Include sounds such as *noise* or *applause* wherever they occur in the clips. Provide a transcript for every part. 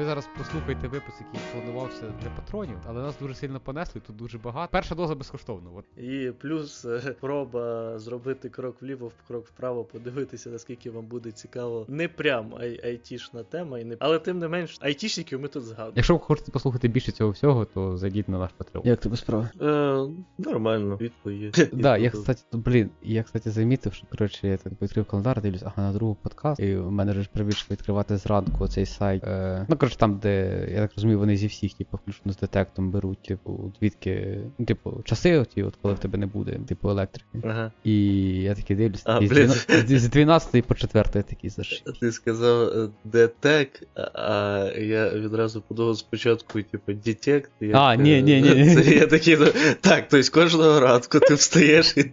ви зараз послухаєте випуск, який планувався для патронів, але нас дуже сильно понесли, тут дуже багато. Перша доза безкоштовна. От. І плюс е, проба зробити крок вліво, крок вправо, подивитися, наскільки вам буде цікаво. Не прям ай- айтішна тема, і не... але тим не менш, айтішників ми тут згадуємо. Якщо ви хочете послухати більше цього всього, то зайдіть на наш патрон. Як тебе справа? Е, нормально, відповідь. *laughs* Да, я, кстати, блін, я, кстати, замітив, що, коротше, я так відкрив календар, дивлюсь, ага, на другу подкаст, і в мене вже ж привичка відкривати зранку цей сайт. Е, ну, коротше, там, де, я так розумію, вони зі всіх, типу, включно з детектом беруть, типу, звідки, ну, типу, часи оті, от коли в тебе не буде, типу, електрики. Ага. І я такий дивлюсь, А, і з блін. 12 з 12 по 4 я такий зашив. Ти сказав е, детек, а- я відразу подумав спочатку, типу, детект. А, ні, ні, ні. Це я такий, ну, так, тобто кожного ранку ти встаєш і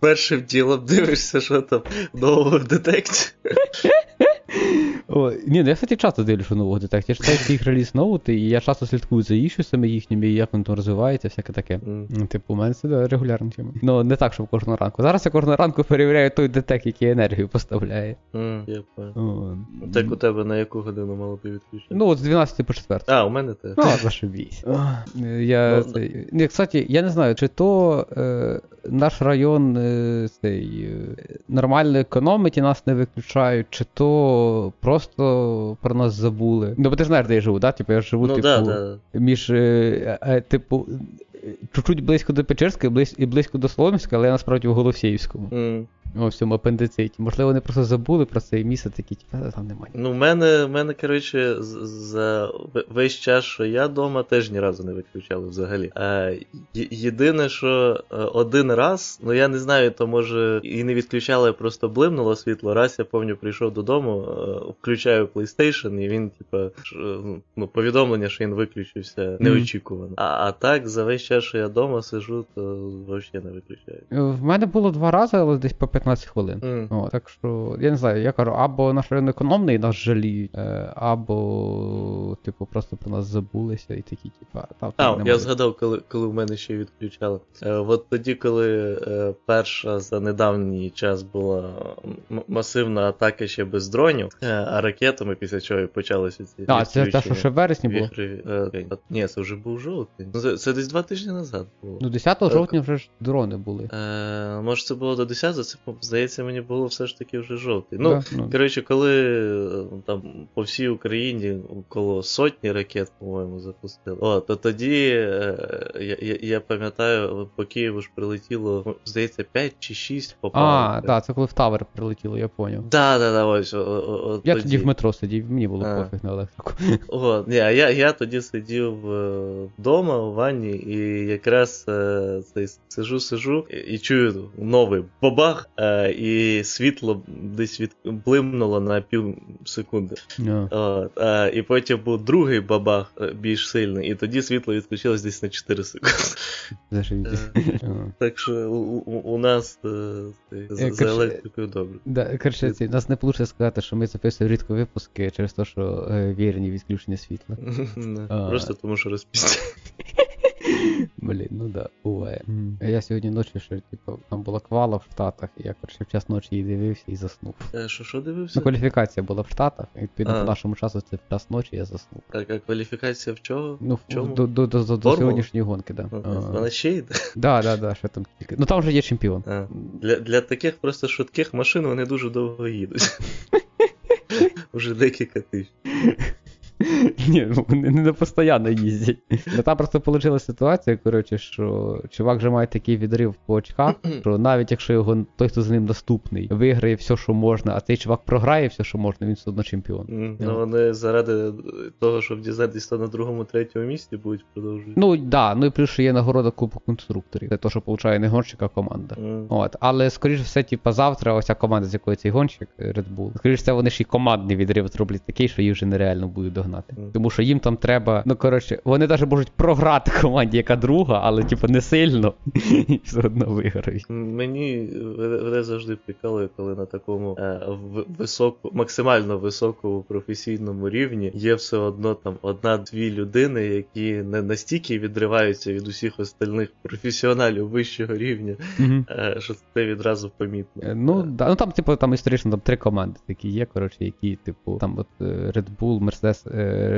першим ділом дивишся, що там нового в детекті. О, ні, ну я, кстати, часто дивлюся нового детектів. Я читаю їх реліз ноути, і я часто слідкую за іщусами їхніми, і як вони там розвиваються, всяке таке. Ну, Типу, у мене це да, регулярна тема. Ну, не так, щоб кожного ранку. Зараз я кожного ранку перевіряю той детект, який енергію поставляє. М, Я понял. Так у тебе на яку годину мало би відключити? Ну, от з 12 по 4. А, у мене те. Ну, зашибісь. Я, Ну, ні, кстати, я не знаю, чи то е, наш район е, цей, е, нормально економить і нас не виключають, чи то просто про нас забули. Ну, бо ти ж знаєш, де я живу, да? Типу, я живу, Ну типу, да, да. між, е, е, типу, чуть-чуть близько до Печерська і близько до Солом'янська, але я насправді в Голосіївському. М. О, в цьому апендициті. Можливо, вони просто забули про це місце такі, типу, там немає. Ну, в мене, в мене, коротше, за весь час, що я вдома, теж ні разу не виключали взагалі. Е, єдине, що е, один раз, ну я не знаю, то може і не відключали, просто блимнуло світло. Раз я пам'ятаю, прийшов додому, е, включаю PlayStation, і він, типа, е, ну, повідомлення, що він виключився неочікувано. А, а так, за весь час, що я вдома сижу, то взагалі не виключаю. В мене було два рази, але десь по 15 хвилин. М. О, так що, я не знаю, я кажу, або наш район економний нас жаліють, е, або, типу, просто про нас забулися і такі, типа, там А, я згадав, коли, коли в мене ще відключали. Е, от тоді, коли е, перша за недавній час була м- масивна атака ще без дронів, е, а ракетами, після чого і почалися ці. А, це те, що ще в вересні було. Ні, це вже був жовтень. Ну, Це, це десь два тижні назад було. Ну, 10 жовтня вже ж дрони були. Е, може, це було до 10, це здається, мені було все ж таки вже жовтий. Ну, ну. Коротше, коли е, там по всій Україні около сотні ракет, по-моєму, запустили. О, то тоді е, я, я, пам'ятаю, по Києву ж прилетіло, здається, 5 чи 6 попало. А, так, це коли в Тавер прилетіло, я поняв. Да, да, да, ось. О, о, о, Я тоді в метро сидів, мені було пофіг на електрику. О, ні, а я, я тоді сидів е, вдома у ванні, і якраз е, сижу, сижу і, чую новий бабах, е, і світло десь від блимнуло на пів секунди. Ну. От, а, і потім був другий бабах е, більш сильний, і тоді світло відключилось десь на 4 секунди. Так що у, у, у нас е, Е, за, електрикою добре. Да, коротше, ці- нас не вийде сказати, що ми записуємо рідко випуски через те, що е, вірні відключення світла. *laughs* Просто тому, що розпістя. *laughs* Блін, ну да, буває. Я сьогодні ночі ще, типу, там була квала в Штатах, і я коротше в час ночі її дивився і заснув. Е, Що, що дивився? Ну, кваліфікація була в Штатах, і відповідно по нашому часу це в час ночі я заснув. Так, а кваліфікація в чого? Ну, в чому? до, до, до, до, до сьогоднішньої гонки, да. Ну, Вона ще йде. Да, да, да, що там тільки. Ну там вже є чемпіон. А, для, для таких просто швидких машин вони дуже довго їдуть. *laughs* Уже декілька тисяч. *laughs* Ні, ну, вони не постійно їздять. Ну там просто вийшла ситуація, коротше, що чувак вже має такий відрив по очках, що навіть якщо його той, хто за ним наступний, виграє все, що можна, а цей чувак програє все, що можна, він все одно чемпіон. М, Ну вони заради того, щоб дізнатися, то на другому, третьому місці будуть продовжувати. Ну да, ну і плюс ще є нагорода Кубок конструкторів. Це то, що получає не гонщик, а команда. От, але скоріш все, типа, завтра оця команда, з якої цей гонщик е, Red Bull, скоріш все, вони ж і командний відрив зроблять такий, що їх вже нереально буде догнати. Мгм. Тому що їм там треба, ну коротше, вони навіть можуть програти команді, яка друга, але типу не сильно, *laughs* і все одно виграють. Мені мене завжди прикалує, коли на такому е, в- високо, максимально високому професійному рівні є все одно там одна-дві людини, які не настільки відриваються від усіх остальних професіоналів вищого рівня, Мгм. е, що це відразу помітно. Е, Ну, да, ну там, типу, там історично там три команди такі є, коротше, які, типу, там от е, Red Bull, Mercedes,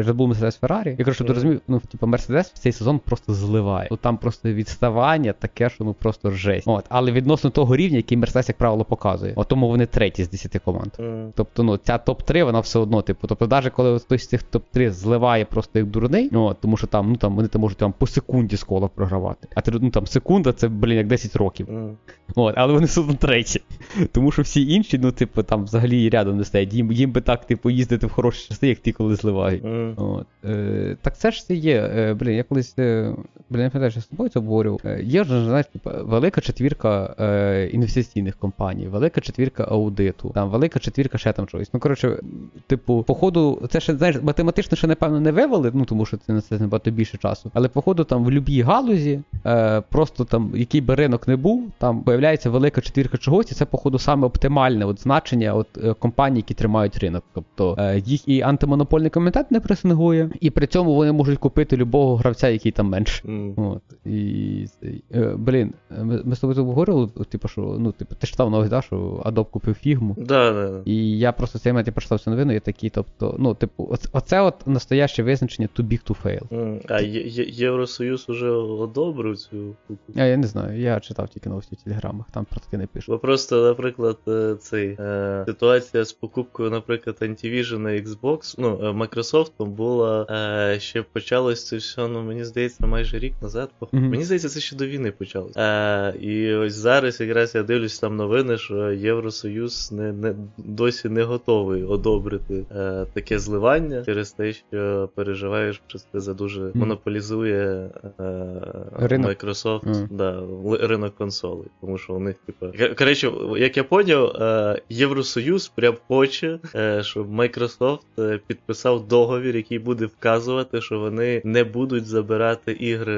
Red Bull Mercedes Ferrari. Я кажу, ти розумів, ну, типу, Mercedes в цей сезон просто зливає. Ну там просто відставання таке, що ну просто жесть. От, але відносно того рівня, який Mercedes, як правило, показує. От тому вони треті з 10 команд. Mm. Тобто, ну, ця топ-3, вона все одно, типу, тобто, навіть коли хтось з цих топ-3 зливає просто як дурний, ну, тому що там, ну там вони там можуть там по секунді з кола програвати. А ти ну там секунда, це, блін, як 10 років. Mm. От, але вони все одно треті. *laughs* Тому що всі інші, ну, типу, там взагалі рядом не стоять. Їм, їм би так, типу, їздити в хороші часи, як ті, коли зливають. Mm. От. Е, так це ж це є. Е, блін, я колись, е, блін, я пам'ятаю, що з тобою це обговорював. Е, є ж, знаєш, типу, велика четвірка е, інвестиційних компаній, велика четвірка аудиту, там велика четвірка ще там чогось. Ну, коротше, типу, походу, це ще, знаєш, математично ще, напевно, не вивели, ну тому що це на це набагато більше часу. Але, походу, там в будь-якій галузі, е, просто там, який би ринок не був, там появляється велика четвірка чогось, і це, походу, саме оптимальне от, значення от, е, компаній, які тримають ринок. Тобто е, їх і антимонопольний комітет не пресингує, і при цьому вони можуть купити любого гравця, який там менше. Mm. От. І, е, блін, ми, ми з тобою обговорювали, типу, що, ну, типу, ти читав новий, да, що Adobe купив фігму. Да, да, да. І я просто в цей момент я прочитав цю новину, і такий, тобто, ну, типу, оце, оце от настояще визначення too big to fail. Mm. А Є- Є- Євросоюз уже одобрив цю покупку? А я не знаю, я читав тільки новості в телеграмах, там про таке не пишуть. Бо просто, наприклад, е, цей е, ситуація з покупкою, наприклад, Activision на Xbox, ну, е, Microsoft була е, ще почалось це все, ну мені здається, майже рік назад. Мгм. Мені здається, це ще до війни почалось. Е, і ось зараз якраз я дивлюсь там новини, що Євросоюз не, не досі не готовий одобрити е, таке зливання через те, що переживаєш, що це за дуже монополізує е, Ринок. Microsoft Мгм. да, ринок консолей. Тому що у них, типу. К- Коротше, як я поняв, е, Євросоюз прям хоче, е, щоб Microsoft е, підписав договір, який буде вказувати, що вони не будуть забирати ігри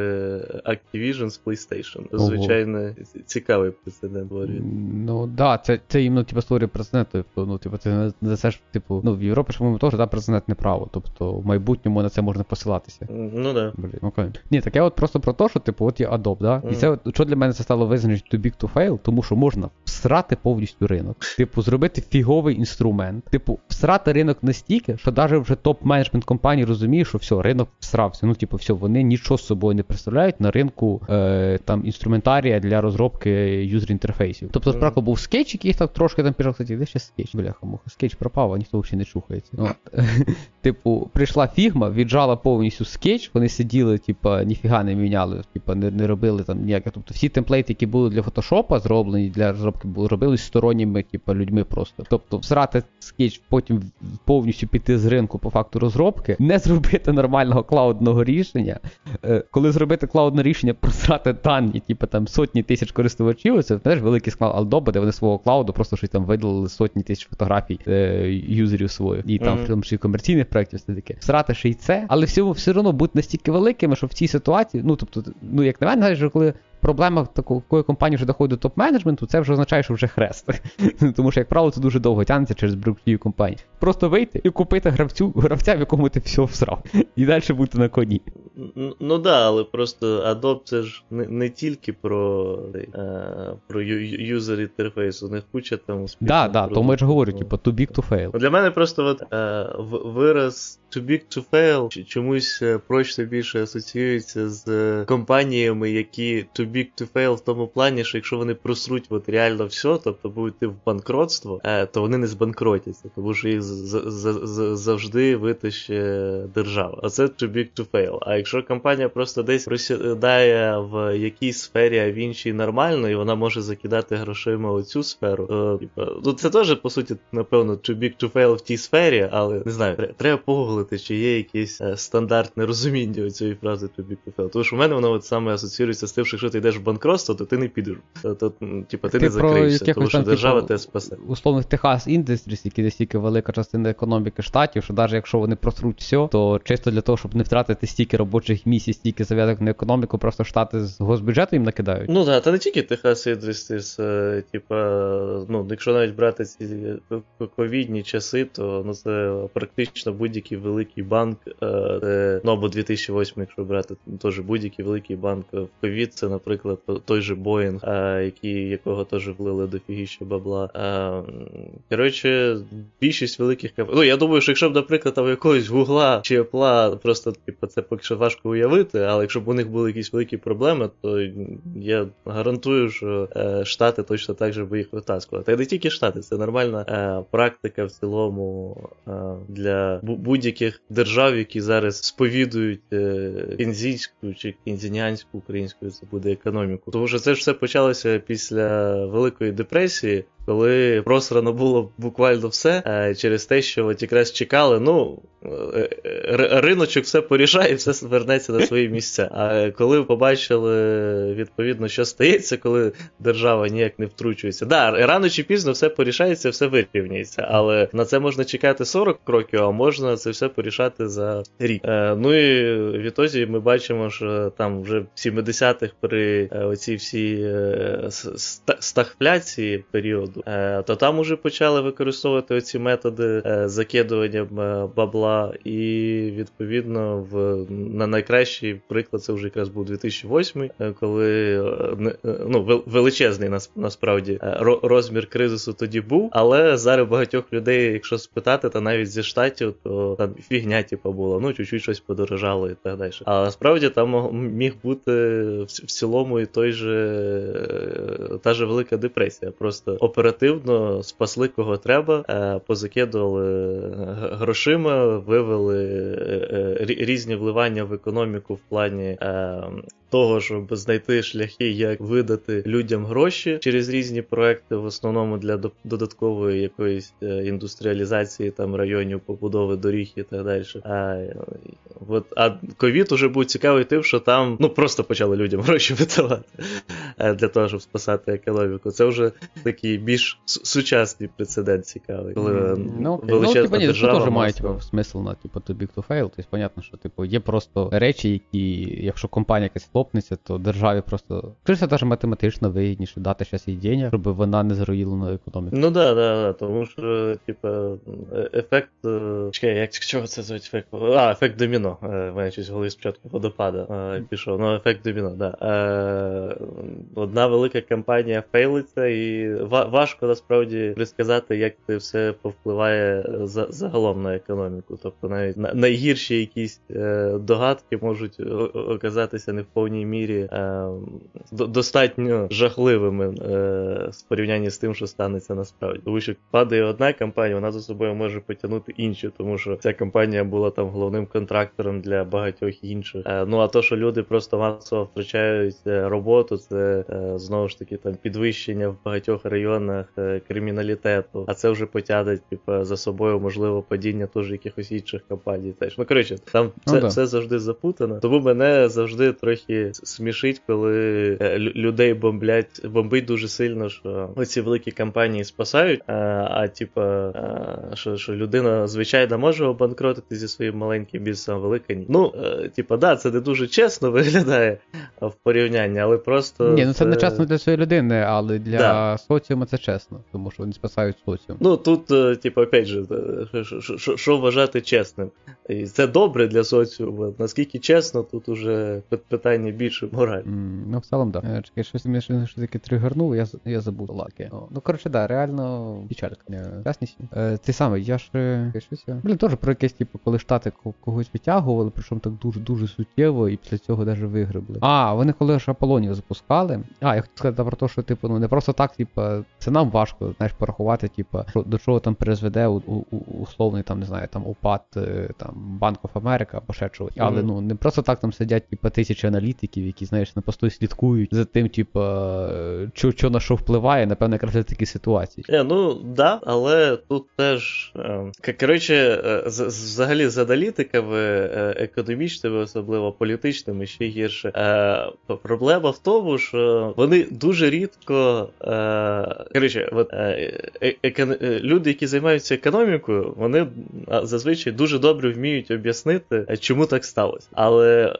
Activision з PlayStation. Звичайно, цікавий прецедент говорить. Ну да, це, це іменно типу створює прецедент, тобто, ну, типу, це не не це ж, типу, ну, в Європі, по-моєму, теж да, прецедентне право. Тобто в майбутньому на це можна посилатися. Ну да. Блін, окей. Ні, так я от просто про те, що, типу, от є Adobe, да? І це, от, що для мене це стало визначення too big to fail, тому що можна всрати повністю ринок. Типу, зробити фіговий інструмент. Типу, всрати ринок настільки, що навіть вже топ-менеджмент компанії розуміє, що все, ринок всрався. Ну, типу, все, вони нічого з собою не представляють на ринку е, там інструментарія для розробки юзер інтерфейсів. Тобто, справді був скетч, який так трошки там пішов, кстати, де ще скетч? Бляха, муха, скетч пропав, а ніхто взагалі не чухається. От. *laughs* Типу, прийшла фігма, віджала повністю скетч, вони сиділи, типа, ніфіга не міняли, типа, не, не робили там ніяке. Тобто всі темплейти, які були для фотошопа зроблені для розробки, були робились сторонніми, типа, людьми просто. Тобто, всрати скетч, потім повністю піти з ринку по факту розробки, не зробити нормального клаудного рішення. Е, коли зробити клаудне рішення, просрати дані, типу там сотні тисяч користувачів, це теж великий склад Aldоба, де вони свого клауду просто щось там видалили сотні тисяч фотографій е, юзерів своїх, і там Мгм. в тому числі комерційних проєктів все таке. Всрати ще й це, але всього все одно бути настільки великими, що в цій ситуації, ну тобто, ну як на мене, знаєш, коли проблема такої компанії вже доходить до топ-менеджменту, це вже означає, що вже хрест. *laughs* Тому що, як правило, це дуже довго тягнеться через бруківі компанії. Просто вийти і купити гравцю, гравця, в якому ти все всрав, *laughs* і далі бути на коні. Н- Ну да, але просто Adobe це ж не, не тільки про, цей, е, про юзер інтерфейс, у них куча там успішних Да, да, тому я ж говорю, типу, too big to fail. Ну, Для мене просто от, е, в- вираз too big to fail чомусь е, прочно більше асоціюється з е, компаніями, які too big to fail в тому плані, що якщо вони просруть от реально все, тобто будуть йти в банкротство, е, то вони не збанкротяться, тому що їх завжди витище держава. А це too big to fail. А якщо компанія просто десь просідає в якійсь сфері, а в іншій нормально, і вона може закидати грошима у цю сферу, то типа, ну це теж по суті, напевно, too big to fail в тій сфері, але не знаю, треба погуглити, чи є якесь е, стандартне розуміння у цієї фрази too big to fail. Тому що в мене воно от саме асоціюється з тим, що якщо ти йдеш в банкротство, то ти не підеш. То, типа, ти, Ти не закриєшся, тому що там, держава типу, тебе спасе. Условних Техас Industries, які настільки велика частина економіки штатів, що навіть якщо вони просруть все, то чисто для того, щоб не втратити стільки робочих місць, стільки зав'язок на економіку, просто штати з госбюджету їм накидають. Ну так, та не тільки Техас Industries, е, типа, ну, якщо навіть брати ці ковідні часи, то ну, це практично будь-який великий банк, е, ну або 2008, якщо брати, теж будь-який великий банк в ковід, це, наприклад. Наприклад, той же Боїнг, який, якого теж влили до фігіща бабла. Коротше, більшість великих компаній. Ну, я думаю, що якщо б, наприклад, там якогось Гугла чи Apple, просто типу, це поки що важко уявити, але якщо б у них були якісь великі проблеми, то я гарантую, що е, Штати точно так же би їх витаскували. Та й не тільки Штати, це нормальна е, практика в цілому е, для будь-яких держав, які зараз сповідують е, кінзійську чи кінзініанську українською це буде економіку. Тому що це ж все почалося після Великої депресії коли просрано було буквально все е, через те, що от якраз чекали, ну е, риночок все порішає, все вернеться на свої місця. А коли побачили відповідно, що стається, коли держава ніяк не втручується, да, рано чи пізно все порішається, все вирівняється, але на це можна чекати 40 кроків, а можна це все порішати за рік. Е, ну і відтоді ми бачимо, що там вже в 70-х при оцій всій стагфляції періоду е, то там уже почали використовувати ці методи е, закидування е, бабла, і відповідно в на найкращий приклад це вже якраз був 2008, коли ну, величезний насправді розмір кризису тоді був. Але зараз багатьох людей, якщо спитати, та навіть зі штатів, то там фігня типу, була, ну чуть-чуть щось подорожало і так далі. А насправді там міг бути в цілому і той же та же велика депресія. Просто оперативно спасли кого треба, е, позакидували грошима, вивели е, е, різні вливання в економіку в плані того, щоб знайти шляхи, як видати людям гроші через різні проекти, в основному для додаткової якоїсь індустріалізації там районів, побудови доріг і так далі. А от, а ковід уже був цікавий тим, що там ну просто почали людям *laughs* гроші видавати для того, щоб спасати економіку. Це вже такий більш сучасний прецедент цікавий. Коли ну, величезна ну, типу, держава... Теж має типу, смисл на типу, too big to fail. Тобто, понятно, що типу, є просто речі, які, якщо компанія якась хлопнеться, то державі просто це навіть математично вигідніше дати щас їй щоб вона не зруїла на економіку. Ну да, да, да, тому що, типу, ефект. Е, чекай, як чого це за ефект? А, ефект доміно. Е, мене щось голові спочатку водопада е, пішов. Ну, ефект доміно, да. Одна велика компанія фейлиться, і важко насправді предсказати, як це все повпливає загалом на економіку. Тобто навіть найгірші якісь е, догадки можуть оказатися не в повній мірі е, достатньо жахливими е, в порівнянні з тим, що станеться насправді. Тому що падає одна компанія, вона за собою може потягнути іншу, тому що ця компанія була там головним контрактором для багатьох інших. Е, ну а то, що люди просто масово втрачають е, роботу, це е, знову ж таки там підвищення в багатьох районах е, криміналітету, а це вже потягне типу, за собою можливо падіння теж якихось інших компаній. Теж. Ну коротше, там це ну, все завжди запутано. Тому мене завжди трохи смішить, коли е, людей бомблять, бомбить дуже сильно, що оці великі компанії спасають. А, а типа, що що людина звичайно може обанкротити зі своїм маленьким бізнесом, велика ні. Ну, е, типа, да, це не дуже чесно *laughs* виглядає в порівнянні, але просто. Ні, ну це, це... не чесно для своєї людини, але для да. соціуму це чесно, тому що вони спасають соціум. Ну тут, е, типу, опять же, що вважати чесним? І Це добре для соціуму. Наскільки чесно, тут уже питання більше мораль. Mm, ну, в цілому, да. Е, чекай, щось мене щось таке тригернуло, я я забув лаки. Ну, коротше, да, реально печалька. Ясність. Е, ти саме, я ж щось. Блін, теж про якесь, типу, коли штати когось витягували, причому так дуже дуже суттєво, і після цього навіть вигребли. А, вони коли ж Аполонію запускали. А, я хотів сказати про те, що, типу, ну не просто так, типу, це нам важко, знаєш, порахувати, типу, до чого там призведе у, у, у, условний там, не знаю, там упад е, там Bank of America або ще чогось. Але ну не просто так там сидять типу, тисячі аналітиків, які, знаєш, на посту слідкують за тим, типу, що, що на що впливає, напевно, якраз для такі ситуації. Е, ну да, але тут теж е, коротше, е, взагалі з аналітиками економічними, особливо політичними, ще гірше. Проблема в тому, що вони дуже рідко коротше, от, люди, які займаються економікою, вони зазвичай дуже добре вміють об'яснити, чому так сталося. Але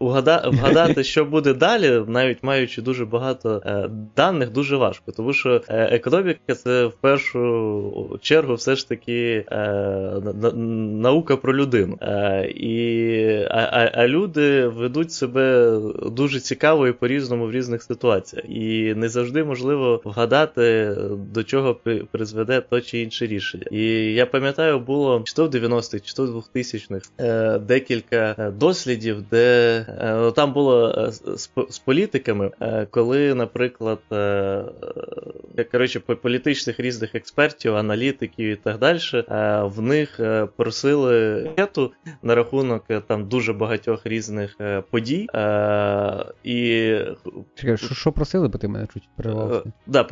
вгада, *laughs* вгадати, що буде далі, навіть маючи дуже багато е, даних, дуже важко. Тому що е, економіка це в першу чергу все ж таки е, на, наука про людину. Е, і, а, а люди ведуть себе дуже цікаво і по-різному в різних ситуаціях. І не завжди можливо вгадати, до чого призведе то чи інше рішення. І я пам'ятаю, було чи то в 90-х, чи то в 2000-х е, декілька дослідів, де е, ну, там було е, з, з політиками, е, коли, наприклад, е, е, коротше, політичних різних експертів, аналітиків і так далі, в них просили анкету на рахунок там дуже багатьох різних подій. і... Чекай, що, що просили, бо ти мене чуть перервався? Да,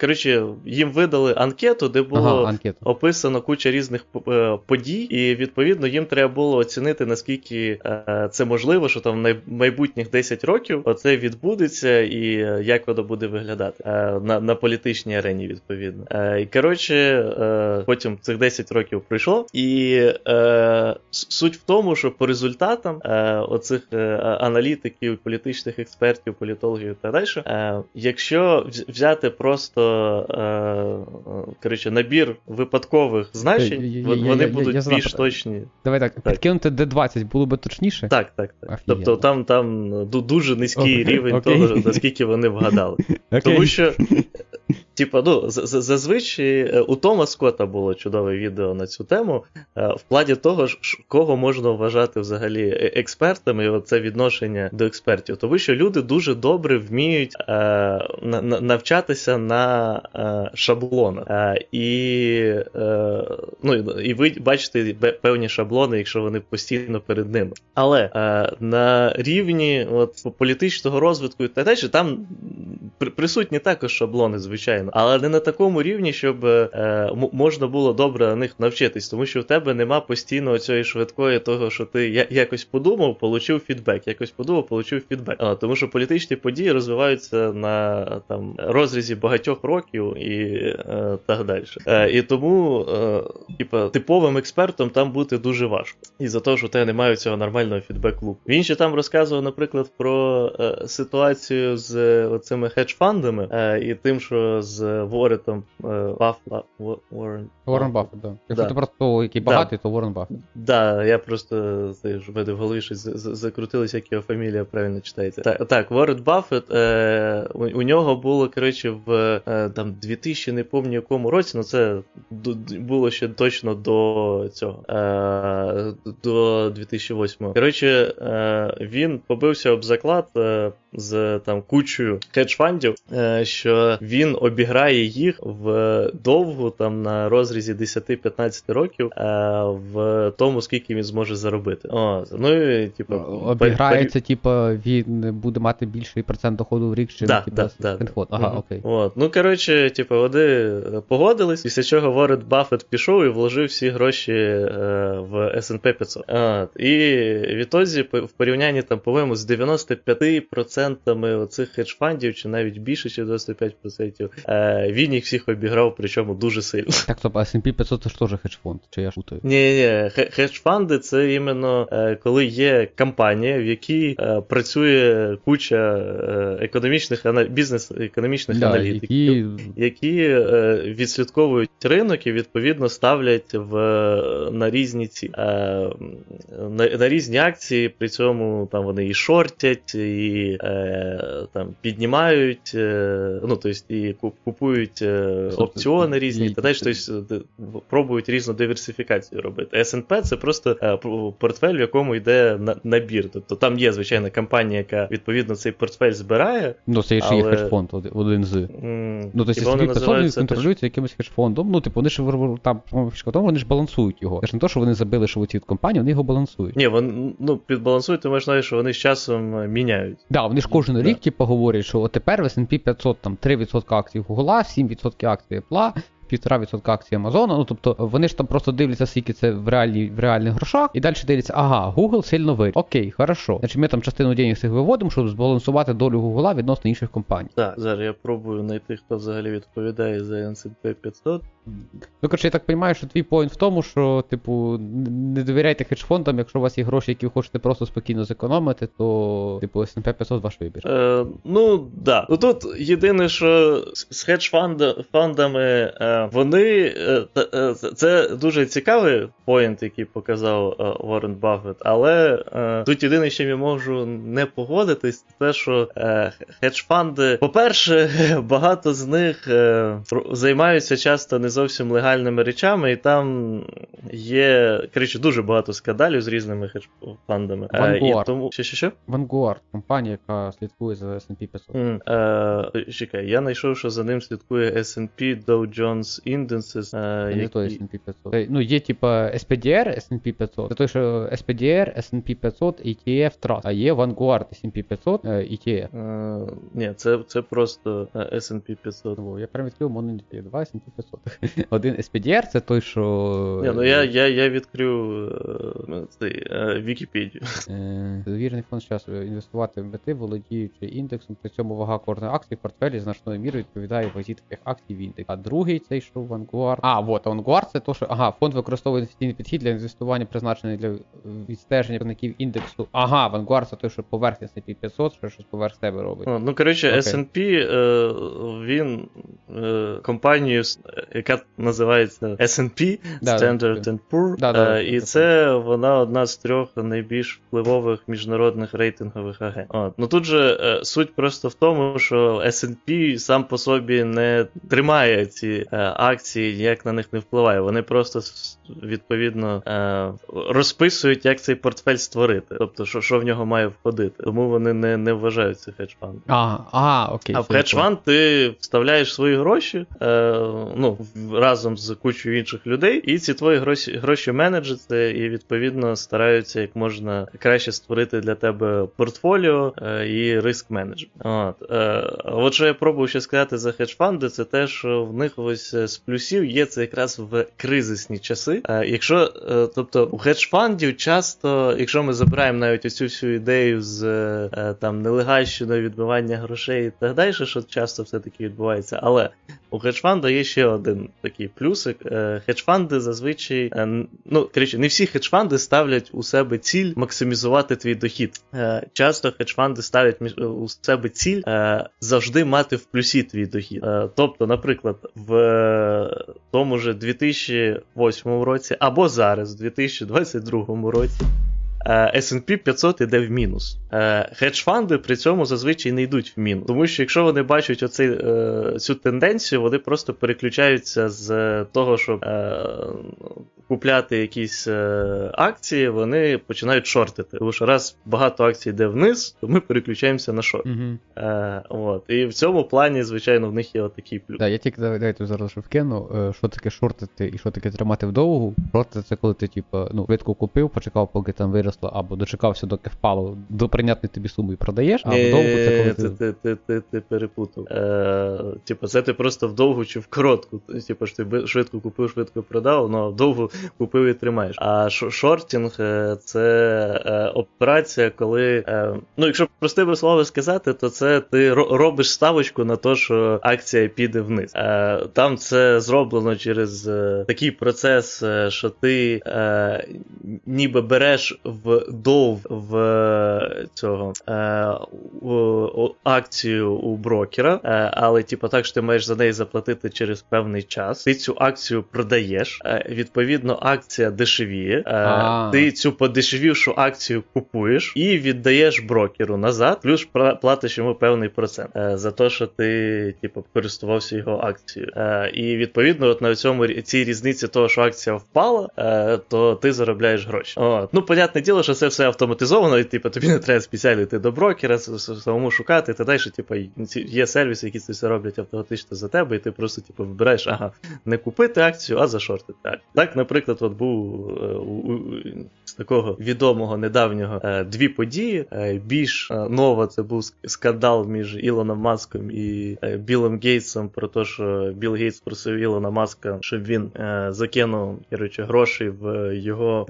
коротше, їм видали анкету, де було ага, описано куча різних подій, і відповідно їм треба було оцінити, наскільки це можливо, що там в майбутніх 10 років оце відбудеться, і як воно буде виглядати на на політичній арені, відповідно. І коротше, потім цих 10 років пройшло, і суть в тому, що по результатам оцих аналітиків, політичних експертів, політологів і так далі, якщо взяти просто коротше, набір випадкових значень, я, вони я, будуть більш точні. Давай так, так. підкинути D20 було би точніше? Так, так, так. Тобто там там дуже низький okay. рівень okay. того, наскільки вони вгадали. *laughs* Okay. Тому що Типа, ну, зазвичай е, у Тома Скотта було чудове відео на цю тему, е, в плані того, кого можна вважати взагалі е, експертами, і оце відношення до експертів. Тому що люди дуже добре вміють навчатися на шаблонах. І ну, і ви бачите певні шаблони, якщо вони постійно перед ними. Але на рівні от, політичного розвитку і так далі, там присутні також шаблони, звичайно, *laughs* але не на такому рівні, щоб е, можна було добре на них навчитись, тому що в тебе нема постійно цієї швидкої того, що ти я- якось подумав, получив фідбек, якось подумав, получив фідбек. А, тому що політичні події розвиваються на там розрізі багатьох років і е, так далі. Е, і тому, е, типа, типовим експертом там бути дуже важко. І за те, що тебе немає цього нормального фідбек-лупу. Він ще там розказував, наприклад, про е, ситуацію з оцими хедж-фандами е, і тим, що з Воретом Баф, Уоррен. Уоррен Баффет, да. Якщо да. ти просто який багатий, да. то Уоррен Баффет. Да, я просто ж в мене в голові щось закрутилось, як його фамілія правильно читається. Так, так Уоррен Баффет, е, у, у нього було, коротше, в е, там 2000, не пам'ятаю якому році, ну це було ще точно до цього, е, до 2008. Коротше, е, він побився об заклад е, з там кучою хедж-фандів, е, що він обіграє їх в довгу там на розрізі 10-15 років е, в тому, скільки він зможе заробити. О, ну і типу обіграється, пер... типу, він буде мати більший процент доходу в рік, чи да, типу, да, да, да. Ага, угу. окей. От. Ну коротше, типу, вони погодились, після чого Ворен Баффет пішов і вложив всі гроші е, в S&P 500. От. І відтоді в порівнянні там, по-моєму, з 95% оцих хедж-фандів, чи навіть більше, ніж 95%, е, він їх всіх обіграв, причому дуже сильно. Так, стоп, а S&P 500 це ж теж хедж-фонд, чи я шутаю? Ні, ні, хедж-фанди це іменно е, коли є компанія, в якій е, працює куча економічних бізнес-економічних да, аналітиків, які, які відслідковують ринок і відповідно ставлять в на різні ці на, на різні акції, при цьому там вони і шортять, і там піднімають, ну тобто і купують опціони різні, та далі тобто, пробують різну диверсифікацію робити. S&P це просто портфель, в якому йде набір. Тобто там є, звичайно, компанія, яка відповідно цей портфель збирає. Ну, це ще є хедж-фонд один з. Mm, ну, тобто, S&P 500 контролюється якимось хедж-фондом. Ну, типу, вони ж там вони ж балансують його. Це ж не то, що вони забили, що оці компанії, вони його балансують. Ні, вони ну, підбалансують, ти можеш знати, що вони з часом міняють. Да, вони ж кожен рік, типу, говорять, що от тепер в S&P 500 там 3% акцій Google, 7% акцій Apple, 1,5% акцій Амазона. Ну тобто вони ж там просто дивляться, скільки це в реальні, в реальних грошах, і далі дивляться, ага, Google сильно виріс. Окей, хорошо. Значить, ми там частину денег цих виводимо, щоб збалансувати долю Google відносно інших компаній. Так, зараз я пробую знайти, хто взагалі відповідає за S&P 500. Ну, коротше, я так розумію, що твій point в тому, що, типу, не довіряйте хедж-фондам, якщо у вас є гроші, які ви хочете просто спокійно зекономити, то, типу, S&P 500 ваш вибір. Е, Ну, да. Ну тут єдине, що з хедж-фондами е, вони. Е, е, це дуже цікавий point, який показав е, Уоррен Баффет, але е, тут єдине, що я можу не погодитись, те, що е, хедж-фанди, по-перше, *laughs* багато з них займаються часто не зовсім легальними речами, і там є коротше, дуже багато скандалів з різними хедж-фандами. Vanguard. І тому... Що, що, що? Vanguard, компанія, яка слідкує за S&P 500. Mm, е, чекай, я знайшов, що за ним слідкує S&P Dow Jones Indices. Е, які... Не той S&P 500. Ну, є, типа, SPDR S&P 500. Це той, що SPDR, S&P 500, ETF Trust. А є Vanguard S&P 500, ETF. Е, ні, це, це просто S&P 500. О, я прям відкрив Monolith 2 S&P 500. *laughs* Один SPDR це той, що... Ні, ну я, я, я відкрив цей, Вікіпедію. Довірений фонд часу інвестувати в мети, володіючи індексом, при цьому вага кожної акції в портфелі значною мірою відповідає вазі таких акцій в індекс. А другий цей що Vanguard. А, вот, Vanguard це то, що ага, фонд використовує інвестиційний підхід для інвестування, призначений для відстеження показників індексу. Ага, Vanguard це той, що поверх S&P 500, що щось поверх себе робить. Ну, коротше, okay. S&P, е, він е, компанію, яка називається S&P, да, Standard, да, Poor, да, да, е, і це вона одна з трьох найбільш впливових міжнародних рейтингових агентів. От. Ну тут же е, суть просто в тому, що S&P сам по собі не тримає ці е, акції, ніяк на них не впливає. Вони просто відповідно розписують, як цей портфель створити. Тобто, що що в нього має входити. Тому вони не не вважаються хедж-фондом. А, а, окей. А в хедж-фонд ти вкладаєш свої гроші ну, разом з кучою інших людей, і ці твої гроші гроші менеджаться, і відповідно стараються як можна краще створити для тебе портфоліо е, і риск менеджмент. От е, от що я пробую ще сказати за хедж-фанди, це те, що в них ось з плюсів є це якраз в кризисні часи. Е, якщо, е, тобто, у хедж-фандів часто, якщо ми забираємо навіть оцю всю ідею з е, там нелегальщиною відбивання грошей і так далі, що часто все-таки відбувається, але у хедж-фанда є ще один такий плюсик. Е, хедж-фанди зазвичай, е, ну коротше, не всі хедж-фанди ставлять у себе ціль максимізувати твій дохід. Е, часто хедж-фанди ставлять у себе ціль завжди мати в плюсі твій дохід. Тобто, наприклад, в тому же 2008 році або зараз, в 2022 році. S&P 500 іде в мінус. Хедж-фанди при цьому зазвичай не йдуть в мінус. Тому що якщо вони бачать оцей, е, цю тенденцію, вони просто переключаються з того, щоб е, купляти якісь е, акції, вони починають шортити. Тому що раз багато акцій йде вниз, то ми переключаємося на шорт. Угу. От. І в цьому плані, звичайно, в них є отакий плюс. Да, я тільки дайте зараз що вкину, що таке шортити і що таке тримати вдовгу. Шортити це коли ти, типу, ну, швидко купив, почекав, поки там вирос виросло, або дочекався, доки впало до прийнятної тобі суми і продаєш, а вдовгу це коли ти. Ти, ти, ти, ти перепутав. Е, Типу, це ти просто вдовгу чи в коротку. Типу, що ти швидко купив, швидко продав, але в довгу купив і тримаєш. А shorting е, це е, операція, коли. Е, ну, якщо простими словами сказати, то це ти робиш ставочку на те, що акція піде вниз. Там це зроблено через такий процес, що ти ніби береш в довг в е, цього е, акцію у брокера, е, але типу так що ти маєш за неї заплатити через певний час. Ти цю акцію продаєш. Е, відповідно, акція дешевіє. Е, ти цю подешевівшу акцію купуєш і віддаєш брокеру назад, плюс платиш йому певний процент е, за те, що ти типу, користувався його акцією. І відповідно, от на цьому цій різниці того, що акція впала, то ти заробляєш гроші. От. Ну, понятне діло зрозуміло, що це все автоматизовано, і типу, тобі не треба спеціально йти до брокера, самому шукати, та далі, типу, є сервіси, які це все роблять автоматично за тебе, і ти просто типу, вибираєш, ага, не купити акцію, а зашортити акцію. Так, наприклад, от був е, з такого відомого недавнього е, дві події. Е, більш е, нова це був скандал між Ілоном Маском і Білом Гейтсом про те, що Біл Гейтс просив Ілона Маска, щоб він закинув коротше, гроші в його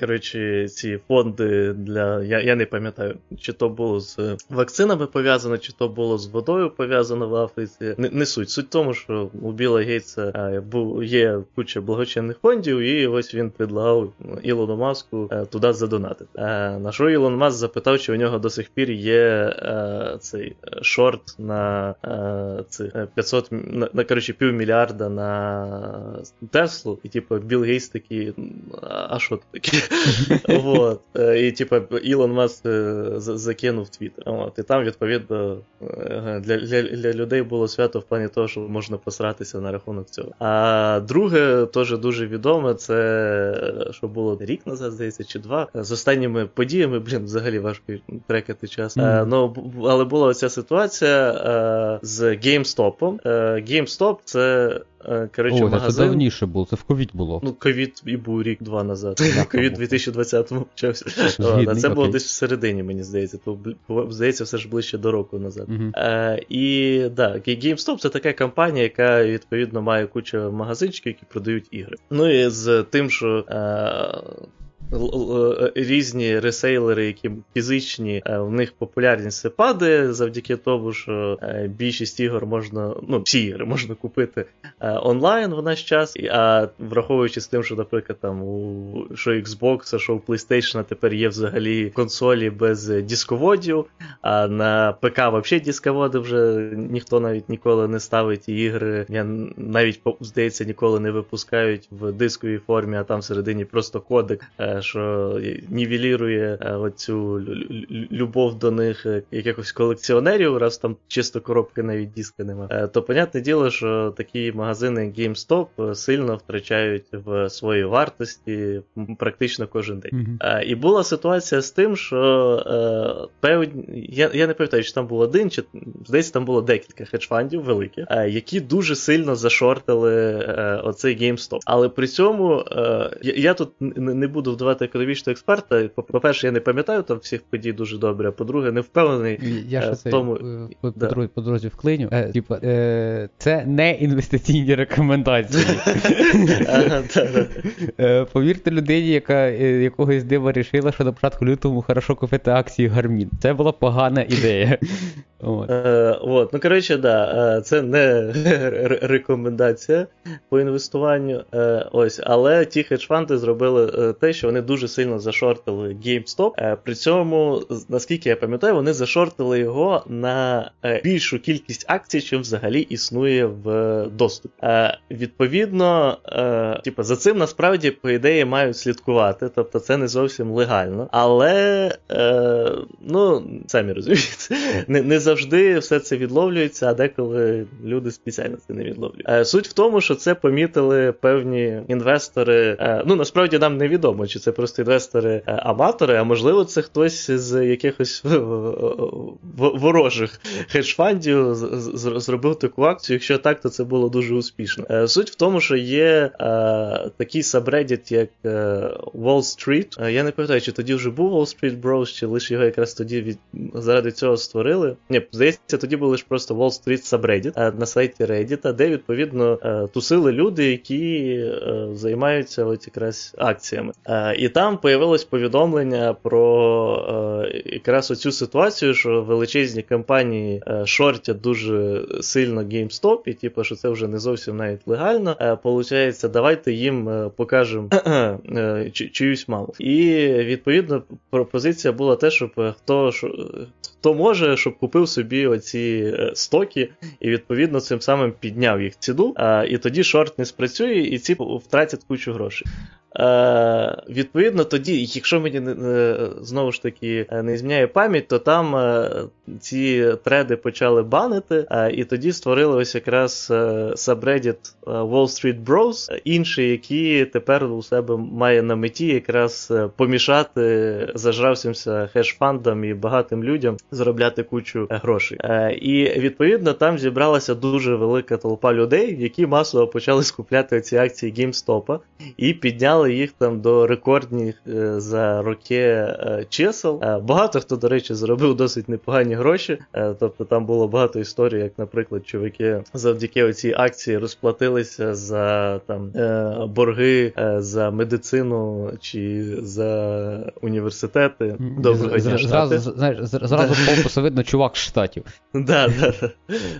коротше, ці фонди для. Я я не пам'ятаю, чи то було з вакцинами пов'язано, чи то було з водою пов'язано в Африці. Не, не суть. Суть в тому, що у Біла Гейтса був є куча благочинних фондів, і ось він предлагав Ілону Маску туди задонатити. На що Ілон Маск запитав, чи у нього до сих пір є е, цей шорт на е, цей 500 на, на коротше, півмільярда на Теслу, і типу Білл Гейс такий, а що таке? *laughs* вот. І типу Ілон Маск е, закинув твіттер. От. І там, відповідно, е, для, для, для людей було свято в плані того, що можна посратися на рахунок цього. А друге, теж дуже відоме, це що було рік назад, здається, чи два. З останніми подіями, блін, взагалі важко трекати час. Mm. Е, ну, Але була оця ситуація е, з GameStop. Е, GameStop це Е, коротше, О, магазин... це давніше було, це в ковід було. Ну, ковід і був рік-два назад. Ковід 2020-му почався. Це було десь всередині, мені здається. То, здається, все ж ближче до року назад. Е, І да, GameStop це така компанія, яка відповідно має кучу магазинчиків, які продають ігри. Ну і з тим, що. Е, різні ресейлери, які фізичні, е, в них популярність падає завдяки тому, що е, більшість ігор можна, ну, всі ігри можна купити онлайн в наш час. А враховуючи з тим, що, наприклад, там у що Xbox, що у PlayStation тепер є взагалі консолі без дисководів, а на ПК взагалі дисководи вже ніхто навіть ніколи не ставить ігри. Я навіть здається, ніколи не випускають в дисковій формі, а там всередині просто кодек що нівелірує е, оцю любов до них е, якихось колекціонерів, раз там чисто коробки навіть диска нема. Е, то, понятне діло, що такі магазини, як GameStop, сильно втрачають в своїй вартості практично кожен день. Mm-hmm. І була ситуація з тим, що певні. Я я не пам'ятаю, чи там був один, чи здається, там було декілька хедж-фандів великих, які дуже сильно зашортили оцей GameStop. Але при цьому я, я тут не буду вдавати назвати економічного експерта. По-перше, я не пам'ятаю там всіх подій дуже добре, а по-друге, не впевнений. Я ще в тому... по, да. по, по дорозі вклиню. Е, типа, е, Це не інвестиційні рекомендації. *laughs* Е, повірте людині, яка е, якогось дива рішила, що на початку лютому хорошо купити акції Гармін. Це була погана ідея. *laughs* От. Е, от. Ну, коротше, да, е, це не *laughs* рекомендація по інвестуванню. Е, ось, Але ті хедж-фанди зробили те, що вони дуже сильно зашортили GameStop. При цьому, наскільки я пам'ятаю, вони зашортили його на більшу кількість акцій, чим взагалі існує в доступі. Відповідно, типу, за цим насправді, по ідеї, мають слідкувати, тобто це не зовсім легально. Але, ну, самі розумієте, не, завжди все це відловлюється, а деколи люди спеціально це не відловлюють. Е, суть в тому, що це помітили певні інвестори. Е, ну насправді нам невідомо, чи це просто інвестори-аматори, а можливо, це хтось з якихось ворожих хедж-фандів зробив таку акцію. Якщо так, то це було дуже успішно. Е, суть в тому, що є такий сабреддіт, як Wall Street. Я не пам'ятаю, чи тоді вже був Wall Street Bros, чи лише його якраз тоді від заради цього створили. Ні, здається, тоді був лише просто Wall Street Subreddit на сайті Reddit, де відповідно е, тусили люди, які е, займаються ось якраз акціями. Е, і там появилось повідомлення про якраз оцю ситуацію, що величезні компанії шортять дуже сильно GameStop, і типу, що це вже не зовсім навіть легально. Получається, давайте їм покажемо *clears throat* чиюсь маму. І відповідно пропозиція була те, щоб хто хто може, щоб купив собі оці е, стоки, і відповідно цим самим підняв їх ціну. І тоді шорт не спрацює, і ці втратять кучу грошей. Е, Відповідно, тоді, якщо мені знову ж таки е, не зміняє пам'ять, то там е, ці треди почали банити, е, і тоді створили ось якраз subreddit Wall Street Bros, інший, який тепер у себе має на меті якраз помішати зажравшимся хеш-фандам і багатим людям заробляти кучу грошей. І відповідно там зібралася дуже велика толпа людей, які масово почали скупляти ці акції GameStop і підняли підняли їх там до рекордних е, за роки е, чисел. Е, багато хто, до речі, заробив досить непогані гроші. Тобто там було багато історій, як, наприклад, чоловіки завдяки цій акції розплатилися за там борги за медицину чи за університети. Доброго дня, Зразу, знаєш, зразу полпусу видно чувак з штатів. Да, да,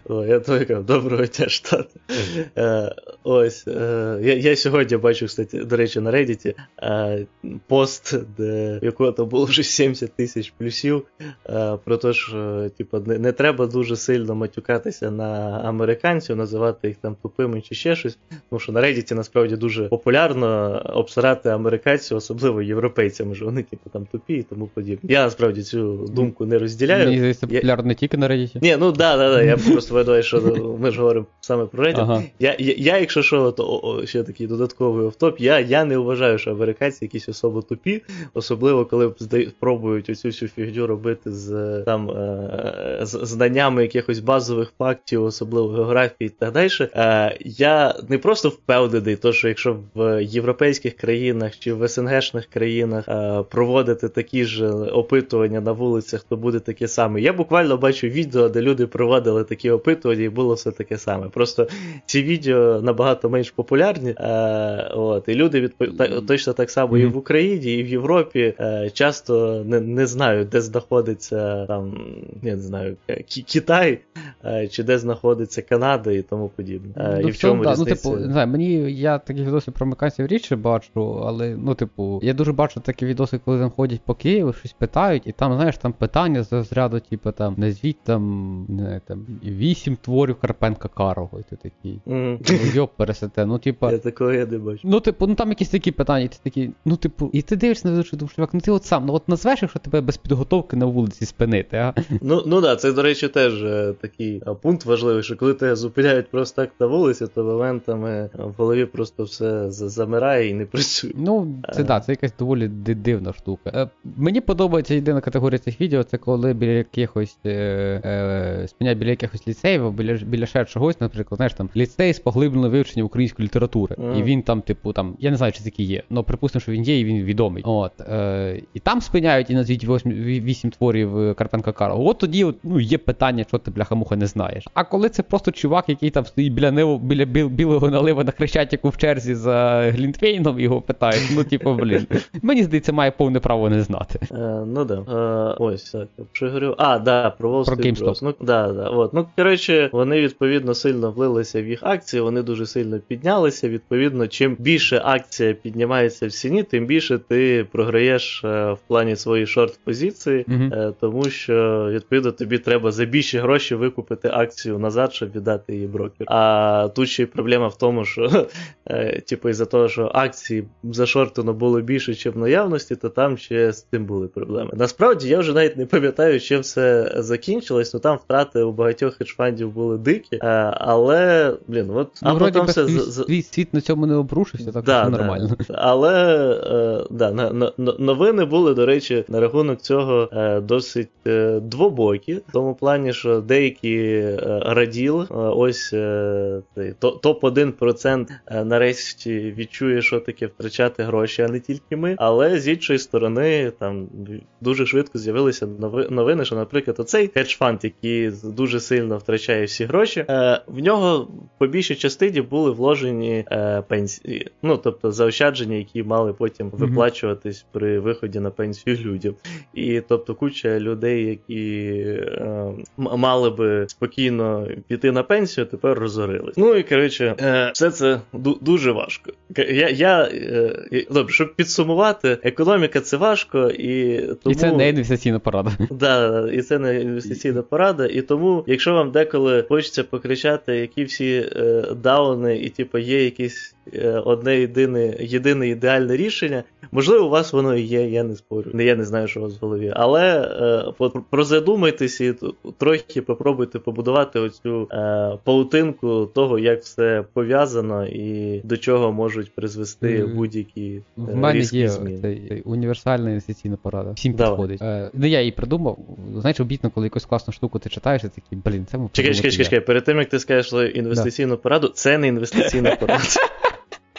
да. Я тобі кажу, доброго дня, штати. Ось. Я я сьогодні бачу, кстати, до речі, на Reddit е, пост, де якого там було вже 70 тисяч плюсів. Про те, що типу, не, не треба дуже сильно матюкатися на американців, називати їх там тупими чи ще щось. Тому що на Reddit насправді дуже популярно обсирати американців, особливо європейцями, що вони типу там тупі і тому подібне. Я насправді цю думку не розділяю. Мені здається, популярно не тільки на Reddit. Ні, ну да, да, да. Я просто видаю, що ми ж говоримо саме про Reddit. Ага. Я, я, я, якщо що, то о, ще такий додатковий офтоп, я я не вважаю, що американці якісь особо тупі, особливо коли пробують оцю всю фігню робити з там е, з знаннями якихось базових фактів, особливо географії і так далі. Е, я не просто впевнений, то що якщо в європейських країнах чи в СНГшних країнах е, проводити такі ж опитування на вулицях, то буде таке саме. Я буквально бачу відео, де люди проводили такі опитування, і було все таке саме. Просто ці відео набагато менш популярні. Е, от, І люди відпов... та, точно так само і в Україні, і в Європі е, часто не не знають, де знаходиться там, я не знаю, Китай, е, чи де знаходиться Канада і тому подібне. Е, ну, і в чому да, ну, типу, не знаю, мені я такі відоси про американців рідше бачу, але ну, типу, я дуже бачу такі відоси, коли там ходять по Києву, щось питають, і там, знаєш, там питання з розряду, типу, там, назвіть там, не там, вісім творів Карпенка Карого, і ти такий. Mm. Ну, йоп, пересете. Ну, типа. Я такого я не бачу. Ну, типу, ну там якісь такі питання, і ти такий, ну, типу, і ти дивишся на ведучий, думаєш, чувак, ну ти от сам, ну от назвеш, якщо тебе без підготовки на вулиці спинити, а? Ну, ну да, це, до речі, теж е, такий а, пункт важливий, що коли тебе зупиняють просто так на вулиці, то моментами в голові просто все замирає і не працює. Ну, це а... да, це якась доволі дивна штука. Е, мені подобається єдина категорія цих відео, це коли біля якихось е, е, спиняють біля якихось ліцеїв, біля біля ще чогось, наприклад, знаєш там ліцей з поглибленим вивченням української літератури. Mm. І він там, типу, там, я не знаю, чи такий є, але припустимо, що він є і він відомий. От, е, І там спиняють і назвіть вісім творів е, Карпенка Карла. От тоді от, ну, є питання, що ти бляха-муха не знаєш. А коли це просто чувак, який там стоїть біля ниву, біля біл, білого налива на хрещатику в черзі за Глінтвейном, його питають, ну, типу, блін. *laughs* Мені здається, має повне право не знати. Е, ну да. Е, ось, так, я А, да, про Wall Street Про Ну, да, да, от. Ну, коротше, вони відповідно сильно влилися в їх акції, вони дуже сильно піднялися. Відповідно, чим більше акція піднімається в ціні, тим більше ти програєш е, в плані своєї шорт-позиції, mm-hmm. тому що відповідно тобі треба за більші гроші викупити акцію назад, щоб віддати її брокеру. А тут ще й проблема в тому, що *laughs* е, типу, із-за того, що акції зашортено було більше, ніж в наявності, то там ще з тим були проблеми. Насправді я вже навіть не пам'ятаю, чим все закінчилось, ну там втрати у багатьох хедж-фандів були дикі, але блін, от ну, вроді там все свій світ на цьому не обрушився, так да, нормально. Да. Але е, да, на, на, новини були, до речі, на рахунок цього е, досить е, двобокі, в тому плані, що деякі е, раділи, е, ось е, топ-1% нарешті відчує, що таке втрачати гроші, а не тільки ми. Але з іншої сторони, там дуже швидко з'явилися новини, що, наприклад, оцей хедж-фонд, який дуже сильно втрачає всі гроші, в нього по більшій частині були вложені пенсії, ну тобто заощадження, які мали потім виплачуватись при виході на пенсію людям. І тобто куча людей, які е, мали би спокійно піти на пенсію, тепер розорились. Ну і коротше, е, все це ду- дуже важко. Я, я е, Добре, щоб підсумувати, економіка це важко, і тому... І це не інвестиційна порада. *laughs* Да, і це не інвестиційна порада. І тому, якщо вам деколи хочеться покричати, які всі е, дауни, і типу є якісь одне єдине єдине ідеальне рішення. Можливо, у вас воно і є, я не спорю. Я не знаю, що у вас в голові. Але е, прозадумайтесь і трохи попробуйте побудувати оцю е, паутинку того, як все пов'язано і до чого можуть призвести будь-які е, В мене є цей універсальна інвестиційна порада. Всім Давай. підходить. Е, ну я її придумав. Знаєш, обітно, коли якусь класну штуку ти читаєш, і такий, блін, це Чекай, чекай, чекай, перед тим як ти скажеш інвестиційну да. пораду, це не інвестиційна порада. *laughs*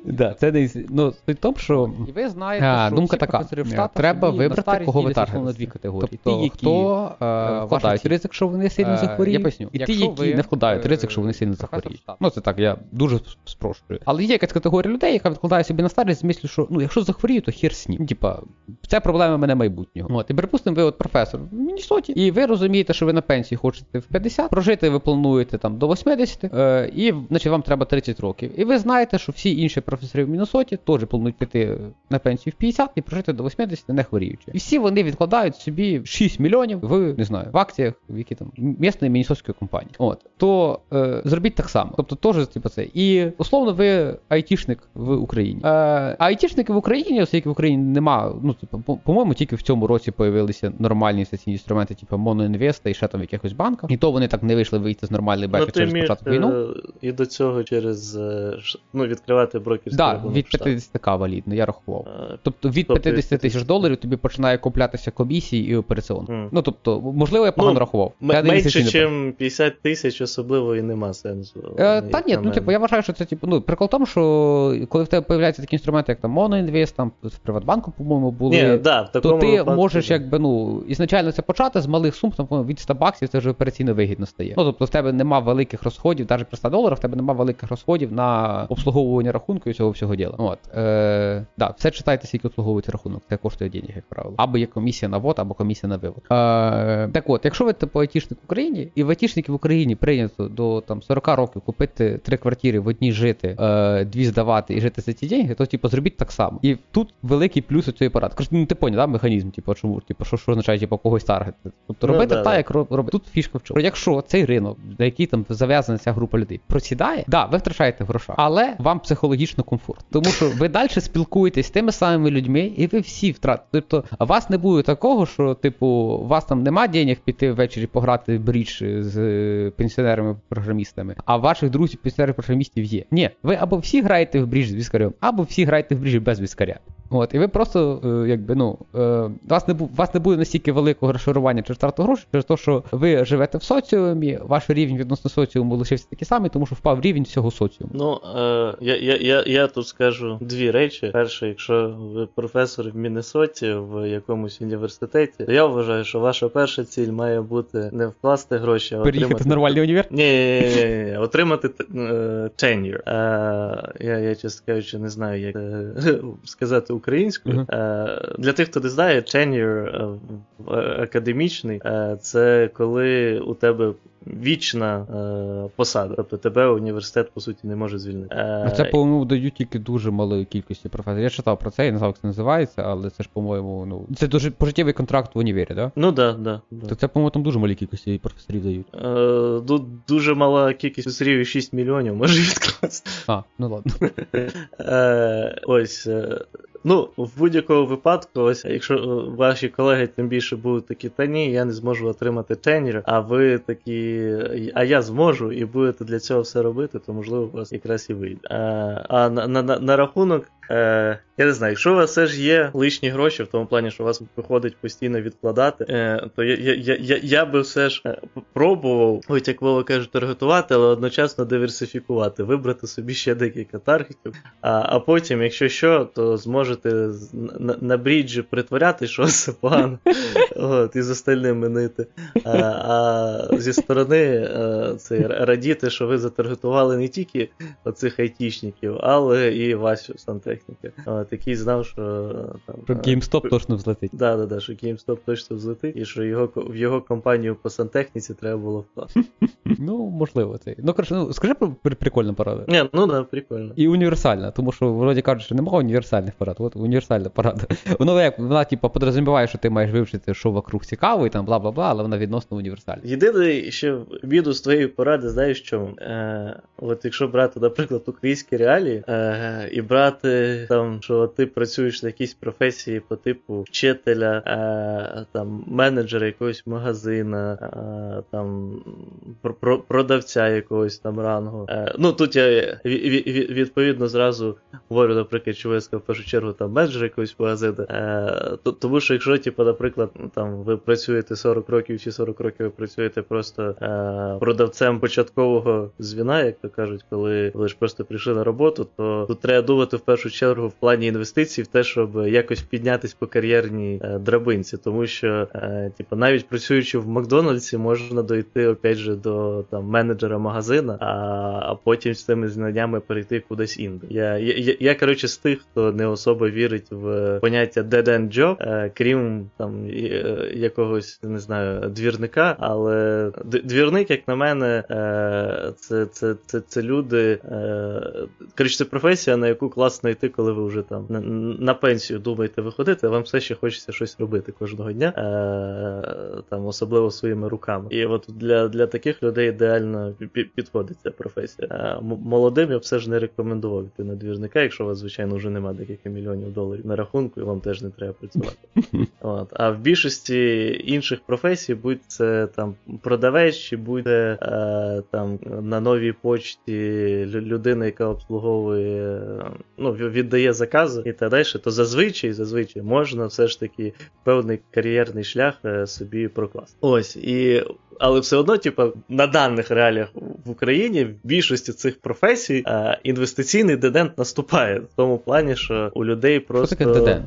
*laughs* Да, це не ну, суть в тому, що І ви знаєте, а, що думка всі така. професори в Штатах Треба собі на вибрати, старість кого ви діляться таргетите. на дві категорії. Тобто, Ті, які хто е, вкладають вкладають ризик, що вони сильно Е, захворіють, я поясню. і ті, Якщо які ви, не вкладають е, ризик, що вони сильно професор захворіють. Штату. Ну це так, я дуже спрощую. Але є якась категорія людей, яка відкладає собі на старість з мислю, що ну якщо захворію, то хір ним. Ну, Типа, це проблема мене майбутнього. От, і припустимо, ви от професор в Міннесоті, і ви розумієте, що ви на пенсії хочете в 50, прожити ви плануєте там до 80, е, і значить вам треба 30 років. І ви знаєте, що всі інші професори в Міннесоті теж планують піти на пенсію в 50 і прожити до 80 не хворіючи. І всі вони відкладають собі 6 мільйонів в не знаю, в акціях, в які там місної мінісоцької компанії. От то е, зробіть так само. Тобто, теж типу це. І условно, ви айтішник в Україні. Е, а айтішники в Україні, оскільки в Україні нема, ну типу, по- по-моєму, тільки в цьому році появилися нормальні інвестиційні інструменти, типу Моноінвеста і ще там в якихось банках. І то вони так не вийшли вийти з нормальної беки Ну, через міг початок війну. е, і до цього через е, ну, відкривати брокерський Да, від 50к валідно, я рахував. Е, Тобто від Тобто 50 тисяч доларів тобі починає куплятися комісії і операціон. Мгм. Ну тобто, можливо, я погано Ну, рахував. м- менше, ніж 50 тисяч, особливо і нема сенсу. Е, та ні, ну типу, я вважаю, що це типу, ну прикол в тому, що коли в тебе появляються такі інструменти, як там Моноінвест, там в Приватбанку, по-моєму, були. Ні, да, в тому ти випадку, можеш да. якби ну ізначально це почати з малих сум, там від 100 баксів це вже операційно вигідно стає. Ну тобто в тебе нема великих розходів, навіть при 100 доларах в тебе нема великих розходів на обслуговування рахунку і цього всього діла. От е, да, все читайте, скільки обслуговується рахунок. Це коштує денег, як правило. Або є комісія на ввод, або комісія на вивод. Е, так от, якщо ви типу айтішник в Україні, і в айтішників в Україні прийнято до там 40 років купити три квартири в одній жити, е, дві здавати і жити за ці деньги, то типу зробіть так само. І тут великий плюс у цієї поради. Коротше, ну ти поняв, да, механізм, типу, чому, типу, що, що означає, типу, когось таргетити. Тобто Ну, робити да, так, да. як роб- робить. Тут фішка в чому. Якщо цей ринок, на який там зав'язана ця група людей, просідає, да, ви втрачаєте гроша, але вам психологічно комфорт. Тому що ви далі спілкуєтесь з тими самими людьми, і ви всі втратите. Тобто, вас не буде такого, що, типу, у вас там нема денег піти ввечері пограти в брідж з е, пенсіонерами-програмістами, а ваших друзів пенсіонерів-програмістів є. Ні, ви або всі граєте в бріж з віскарем, або всі граєте в бріж без віскаря. От, і ви просто, е, якби, ну, е, вас не вас не буде настільки великого розшарування через втрату грошей, через те, що ви живете в соціумі, ваш рівень відносно соціуму лишився такий самий, тому що впав рівень всього соціуму. Ну, е, я, я, я, я тут скажу дві речі. Перше, якщо ви професор в Міннесоті в якомусь університеті, то я вважаю, що ваша перша ціль має бути не вкласти гроші, а Переїхати отримати в нормальний універ. Ні, ні, ні, ні, отримати е, tenure. Е, я, я, чесно кажучи, не знаю, як е, *laughs* сказати українською. Мгм. Е, для тих, хто не знає, tenure е, е, академічний це коли у тебе вічна е, посада. Тобто тебе університет, по суті, не може звільнити. Е, Ну, Це, по-моєму, дають тільки дуже малої кількості професорів. Я читав про це, я не знав, як це називається, але це ж, по-моєму, ну. Це дуже пожиттєвий контракт в універі, да? Ну да, да. да. То це, по-моєму, там дуже малій кількості професорів дають. Е, ду- дуже мала кількість професорів, 6 мільйонів може відкласти. А, ну ладно. *laughs* Е, ось. е, Ну, в будь-якому випадку, ось, якщо е, ваші колеги тим більше будуть такі, та ні, я не зможу отримати тенір, а ви такі, а я зможу, і будете для цього все робити, то можливо у вас якраз і вийде. А а на, на, на, на рахунок, е, я не знаю, якщо у вас все ж є лишні гроші, в тому плані, що у вас виходить постійно відкладати, е, то я, я, я, я, я би все ж е, пробував, ось як Вова каже, таргетувати, але одночасно диверсифікувати, вибрати собі ще декілька таргетів, а, а потім, якщо що, то зможете на, на бріджі притворяти, що все *laughs* погано, от, і з остальними нити. А, а зі сторони е, це радіти, що ви затаргетували не тільки оцих айтішників, але і Васю сантехніка, от, який знав, що е, там. Що е, GameStop точно взлетить. Да, да, да, що GameStop точно взлетить, і що його в його компанію по сантехніці треба було вкласти. *laughs* Ну, можливо, це. Ну, коротше, ну, скажи про при- прикольну пораду. Ні, ну да, прикольно. І універсальна, тому що вроді кажуть, що немає універсальних порад. От універсальна порада. *laughs* Воно як вона, типу, подразуміває, що ти маєш вивчити, що вокруг цікаво, і там бла бла бла, але вона відносно універсальна. Єдиний ще біду з твоєї поради, знаєш чому? Е, от якщо брати, наприклад, українські реалії е, і брати там, що ти працюєш на якійсь професії по типу вчителя, е, там, менеджера якогось магазина, е, там, продавця якогось там рангу. Е, ну, тут я відповідно зразу говорю, наприклад, що я сказав в першу чергу там менеджер якогось магазину. Е, тому що якщо, типу, наприклад, там ви працюєте 40 років чи 40 років ви працюєте просто е, продавцем початкового звіна, як то кажуть, коли ви ж просто прийшли на роботу, то тут треба думати в першу чергу в плані інвестицій в те, щоб якось піднятись по кар'єрній е, драбинці, тому що, е, типу, навіть працюючи в Макдональдсі, можна дойти опять же до там менеджера магазина, а а потім з цими знаннями перейти кудись інде. Я, я, я, я коротше, з тих, хто не особо вірить в поняття dead-end job, е, крім там якогось не знаю двірника, але двірник, як на мене, це це, це, це люди. Коротше, це професія, на яку класно йти, коли ви вже там на, на пенсію думаєте виходити, а вам все ще хочеться щось робити кожного дня, там особливо своїми руками. І от для для таких людей ідеально підходить ця професія. Молодим я все ж не рекомендував йти на двірника, якщо у вас, звичайно, вже немає декілька мільйонів доларів на рахунку, і вам теж не треба працювати. *laughs* От. А в більшості інших професій, будь це там продавець, чи буде е, там на новій почті людина, яка обслуговує, ну, віддає закази і так далі, то зазвичай зазвичай можна все ж таки певний кар'єрний шлях е, собі прокласти. Ось і. Але все одно, типу, на даних реаліях в Україні в більшості цих професій е, інвестиційний дедент наступає в тому плані, що у людей просто. Що таке дедент?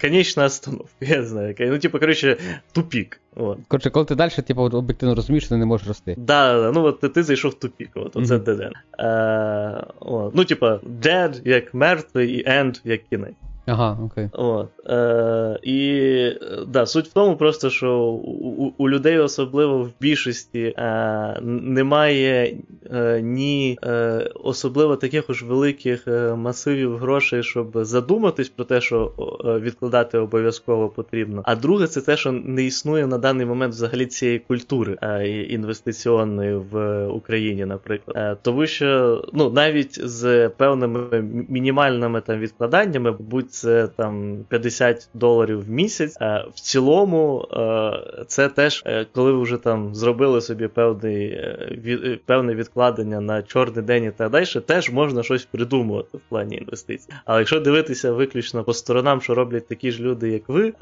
Конечна остановка, *laughs* я знаю. Ну, типу, коротше, тупік. От. Коротше, коли ти далі, типу, об'єктивно розумієш, що ти не можеш рости. Да, да, ну от ти, ти зайшов в тупік, от, оце mm-hmm. dead end. Е, от. Ну, типа, dead як мертвий і end як кінець. Ага, окей. От. Е, І да, суть в тому, просто, що у, у людей, особливо в більшості, е, немає е, ні е, особливо таких уж великих е, масивів грошей, щоб задуматись про те, що е, відкладати обов'язково потрібно. А друге, це те, що не існує на даний момент взагалі цієї культури інвестиційної в Україні, наприклад. Тому що ну, навіть з певними мінімальними там відкладаннями, будь це там 50 доларів в місяць. Е, в цілому, е, це теж, е, коли ви вже там зробили собі певний, певне відкладення на чорний день і так далі, теж можна щось придумувати в плані інвестицій. Але якщо дивитися виключно по сторонам, що роблять такі ж люди, як ви,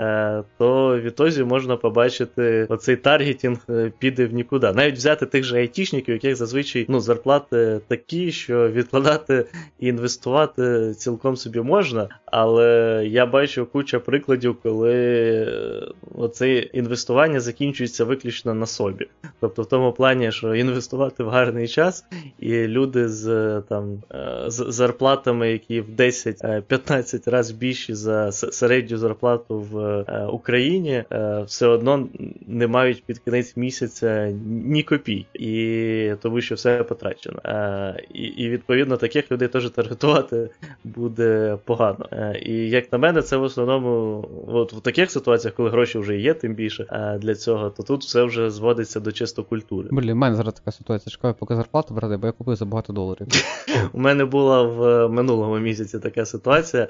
то відтоді можна побачити оцей таргетінг піде в нікуди. Навіть взяти тих же айтішників, яких зазвичай ну, зарплати такі, що відкладати і інвестувати цілком собі можна, але я бачу куча прикладів, коли е, оце інвестування закінчується виключно на собі. Тобто, в тому плані, що інвестувати в гарний час, і люди з там е, з зарплатами, які в 10-15 разів більші за середню зарплату в е, Україні, все одно не мають під кінець місяця ні копійки, і тому що все потрачено. І, і відповідно таких людей теж таргетувати буде погано. І як на мене, це в основному от в таких ситуаціях, коли гроші вже є, тим більше а для цього, то тут все вже зводиться до чисто культури. Блін, у мене зараз така ситуація. Чекаю, поки зарплату брати, бо я купив за багато доларів. *laughs* У мене була в минулому місяці така ситуація,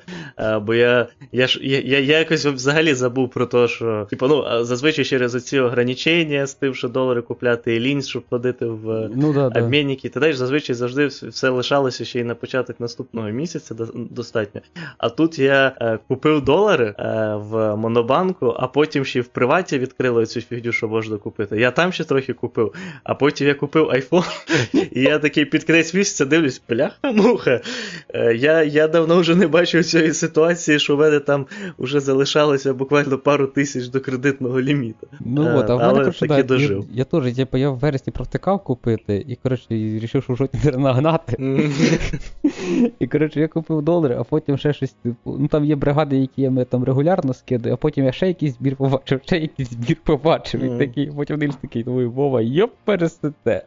бо я я, я, я, якось взагалі забув про те, що типу, ну, зазвичай через оці ограничення з тим, що долари купляти і лінь, щоб ходити в ну, да, обмінники, та далі зазвичай завжди все лишалося ще й на початок наступного місяця достатньо. А тут я я е, купив долари е, в Монобанку, а потім ще в приваті відкрили цю фігню, що можна купити. Я там ще трохи купив, а потім я купив iPhone, і я такий під кінець місяця дивлюсь, бляха-муха. Е, я я давно вже не бачив цієї ситуації, що в мене там вже залишалося буквально пару тисяч до кредитного ліміту. Ну от, а в мене коротше, да, дожив. Я, я теж типу, я в вересні провтикав купити, і коротше, вирішив, що в жодні не *laughs* нагнати. І коротше, я купив долари, а потім ще щось типу, ну там є бригади, які я там регулярно скидаю, а потім я ще якийсь збір побачив, ще якийсь збір побачив. Mm. І такий, потім Нильс такий, думаю, Вова, йоп, пересете.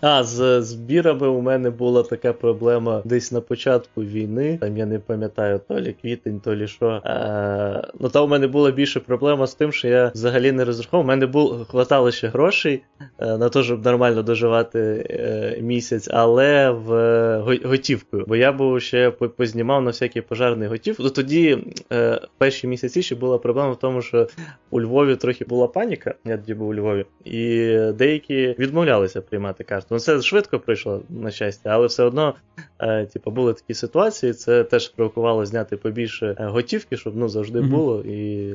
А, з збірами у мене була така проблема десь на початку війни. Там я не пам'ятаю, то лі квітень, то лі що. Е, ну там у мене була більше проблема з тим, що я взагалі не розраховував. У мене було хватало ще грошей е, на те, щоб нормально доживати е, місяць, але в готівкою. Бо я був ще познімав на всякий пожарний готів. Ну тоді е, перші місяці ще була проблема в тому, що у Львові трохи була паніка. Я тоді був у Львові, і деякі відмовлялися приймати карту. Ну це швидко прийшло, на щастя, але все одно, е, типу, були такі ситуації. Це теж провокувало зняти побільше готівки, щоб ну завжди mm-hmm. було, і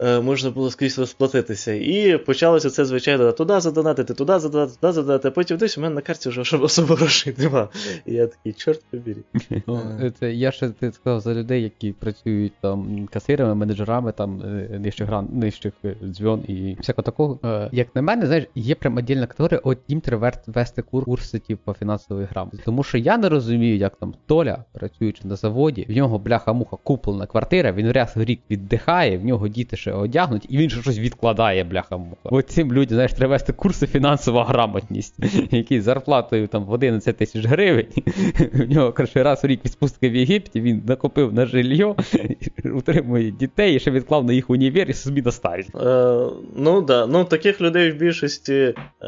е, можна було скрізь розплатитися. І почалося це, звичайно, туди задонатити, туди задонатити, туди задонатити. А потім десь у мене на карті вже особо грошей нема. І я такий, чорт побірі. Ну, Я ще ти сказав за людей, які працюють там касирами, менеджерами, там е, нижчих гран, нижчих е, дзвін і всякого такого. Е, як на мене, знаєш, є прям отдільна категорія, от їм треба вести курси типу, фінансової грамоти. Тому що я не розумію, як там Толя, працюючи на заводі, в нього бляха-муха куплена квартира, він раз в рік віддихає, в нього діти ще одягнуть, і він ще щось відкладає, бляха-муха. От цим людям, знаєш, треба вести курси фінансова грамотність, *laughs* які зарплатою там в 11 тисяч гривень. *laughs* В нього коротше, раз в рік відпустки в Єгипті, він накопив на жилье, *laughs* утримує дітей і ще відклав на їх універ і собі старість. Е, ну да, ну таких людей в більшості е,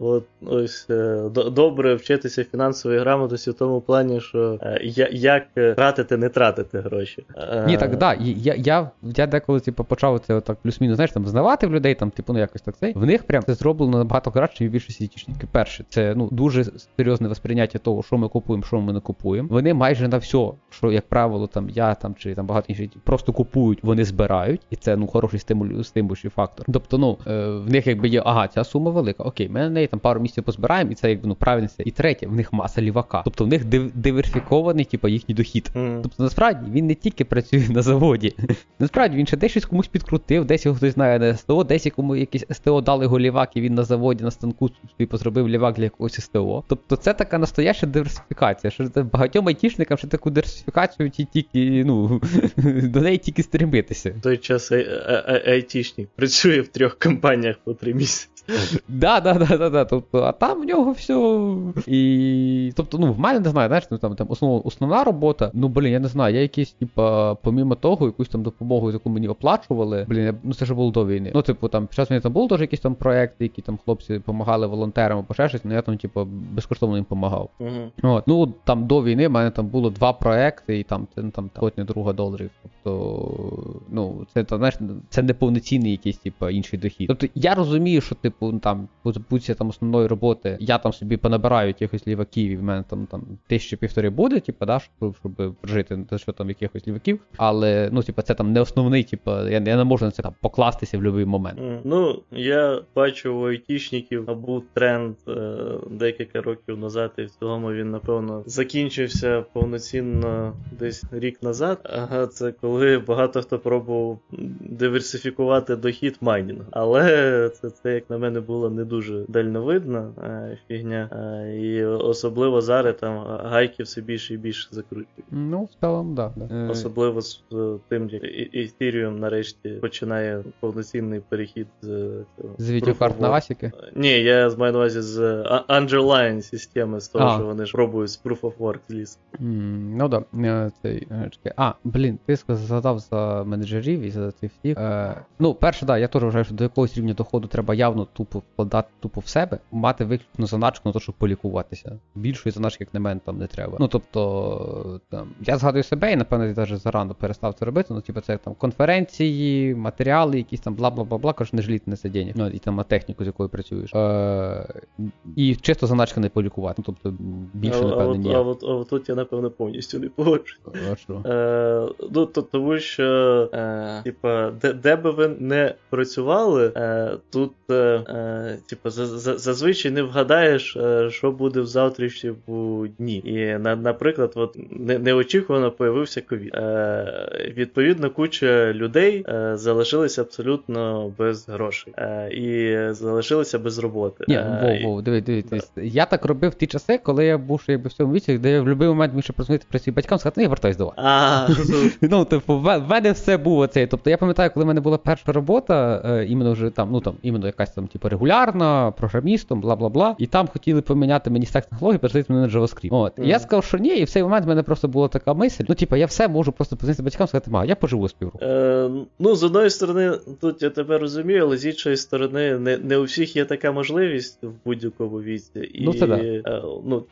от, ось е, добре вчитися фінансової грамотності в тому плані, що е, як тратити, не тратити гроші. Е, Ні, так да. Я я, я деколи типу, почав це отак плюс-мінус, знаєш, там знавати в людей, там, типу, ну якось так цей. В них прям це зроблено набагато краще, ніж більшості айтішників. Перше, це ну дуже серйозне восприйняття того, що ми купуємо, що ми не купуємо. Вони майже на все, що, як правило, там я там чи там багато інших просто купують, вони збирають, і це ну хороший стимуль, стимульний фактор. Тобто, ну е, в них якби є, ага, ця сума велика. Окей, ми на неї там пару місяців позбираємо, і це якби ну правильно. І третє, в них маса лівака. Тобто в них див- диверсифікований, типу, їхній дохід. Mm. Тобто, насправді він не тільки працює на заводі, насправді він ще десь щось комусь підкрутив, десь його хтось знає на СТО, десь якому якийсь СТО дали його лівак, і він на заводі на станку типу, зробив лівак для якогось СТО. Тобто це така настояща диверсифікація. Що багатьом айтішникам ще таку диверсифікацію тільки, ну, *laughs* до неї тільки стремитися. В той час айтішник працює в трьох компаніях по три місяці. Да, да, да, да, да. Тобто, а там в нього все. І. Тобто, ну, в мене не знаю, знаєш, ну там там основ, основна робота, ну блін, я не знаю, я якісь, типа, помімо того, якусь там допомогу, яку мені оплачували. Блін, я, ну це ж було до війни. Ну, типу, там, під час війни там були теж якісь там проекти, які там хлопці допомагали волонтерам або ще щось, ну я там, типу, безкоштовно їм допомагав. Uh-huh. От, Ну, там до війни в мене там було два проекти, і там це ну, там сотня друга доларів. Тобто, ну, це то, знаєш, це неповноцінний якийсь, типу, інший дохід. Тобто я розумію, що типу там будь там основної роботи, я там собі понабираю якихось ліваків, і в мене там там тисячі півтори буде, типу, да, щоб щоб прожити за що там якихось ліваків. Але ну, типу, це там не основний, типу, я я не можу на це там покластися в будь-який момент. Ну, я бачу у айтішників був тренд е, декілька років назад, і в цілому він, напевно, закінчився повноцінно десь рік назад. Ага, це коли багато хто пробував диверсифікувати дохід майнінгу. Але це, це, як на мене, було не дуже дальновидна е, фігня. Е, і особливо зараз там гайки все більше і більше закручують. Ну, в цілому, да, да. Е, особливо з тим, як Ethereum нарешті починає повноцінний перехід з З відеокарт на Васіки? Ні, я маю на увазі з underline системи, з того, а. що вони ж пробують з Proof of Work зліз. Mm, ну да. Цей, А, блін, ти згадав за менеджерів і за цих всіх. Е, Ну, перше, да, я теж вважаю, що до якогось рівня доходу треба явно тупо вкладати тупо в себе, мати виключно заначку на те, щоб полікуватися. Більшої заначки, як на мене, там не треба. Ну тобто, там, я згадую себе, і напевно я навіть зарано перестав це робити. Ну, типу, це там конференції, матеріали, якісь там бла бла бла бла кажуть, не жаліти на це денег. Ну, і там на техніку, з якою працюєш. Е, І чисто заначка не полікувати. Ну, тобто більше, напевно, ні. А от, а от тут я, напевно, повністю не погоджуюсь. Е, ну, то, тому що, е, типа, де, де би ви не працювали, е, тут, е, е типа, зазвичай не вгадаєш, е, що буде в завтрашньому у дні. І, на, наприклад, от не, неочікувано появився ковід. Е, Відповідно, куча людей е, залишилися абсолютно без грошей е, і залишилися без роботи. Ні, Е, Вов, диви, диви, диви. Я так робив в ті часи, коли я був ще якби в цьому віці, де я в будь-який момент міг ще прозвонити при своїх батькам сказати, ну я вертаюсь до вас. А, *laughs* ну, типу, в мене все було це. Тобто я пам'ятаю, коли в мене була перша робота, е, іменно вже там, ну там, іменно якась там, типу, регулярна, програмістом, бла бла бла. І там хотіли поміняти мені стек технологій, перейти мене на JavaScript. От. І я сказав, що ні, і в цей момент в мене просто була така мисль. Ну, типу, я все можу просто позвонити батькам сказати, ма, я поживу з півроку. Е, ну, з одної сторони, тут я тебе розумію, але з іншої сторони, не, не у всіх є така можливість в будь-якому віці. І, Ну, це да. е, ну,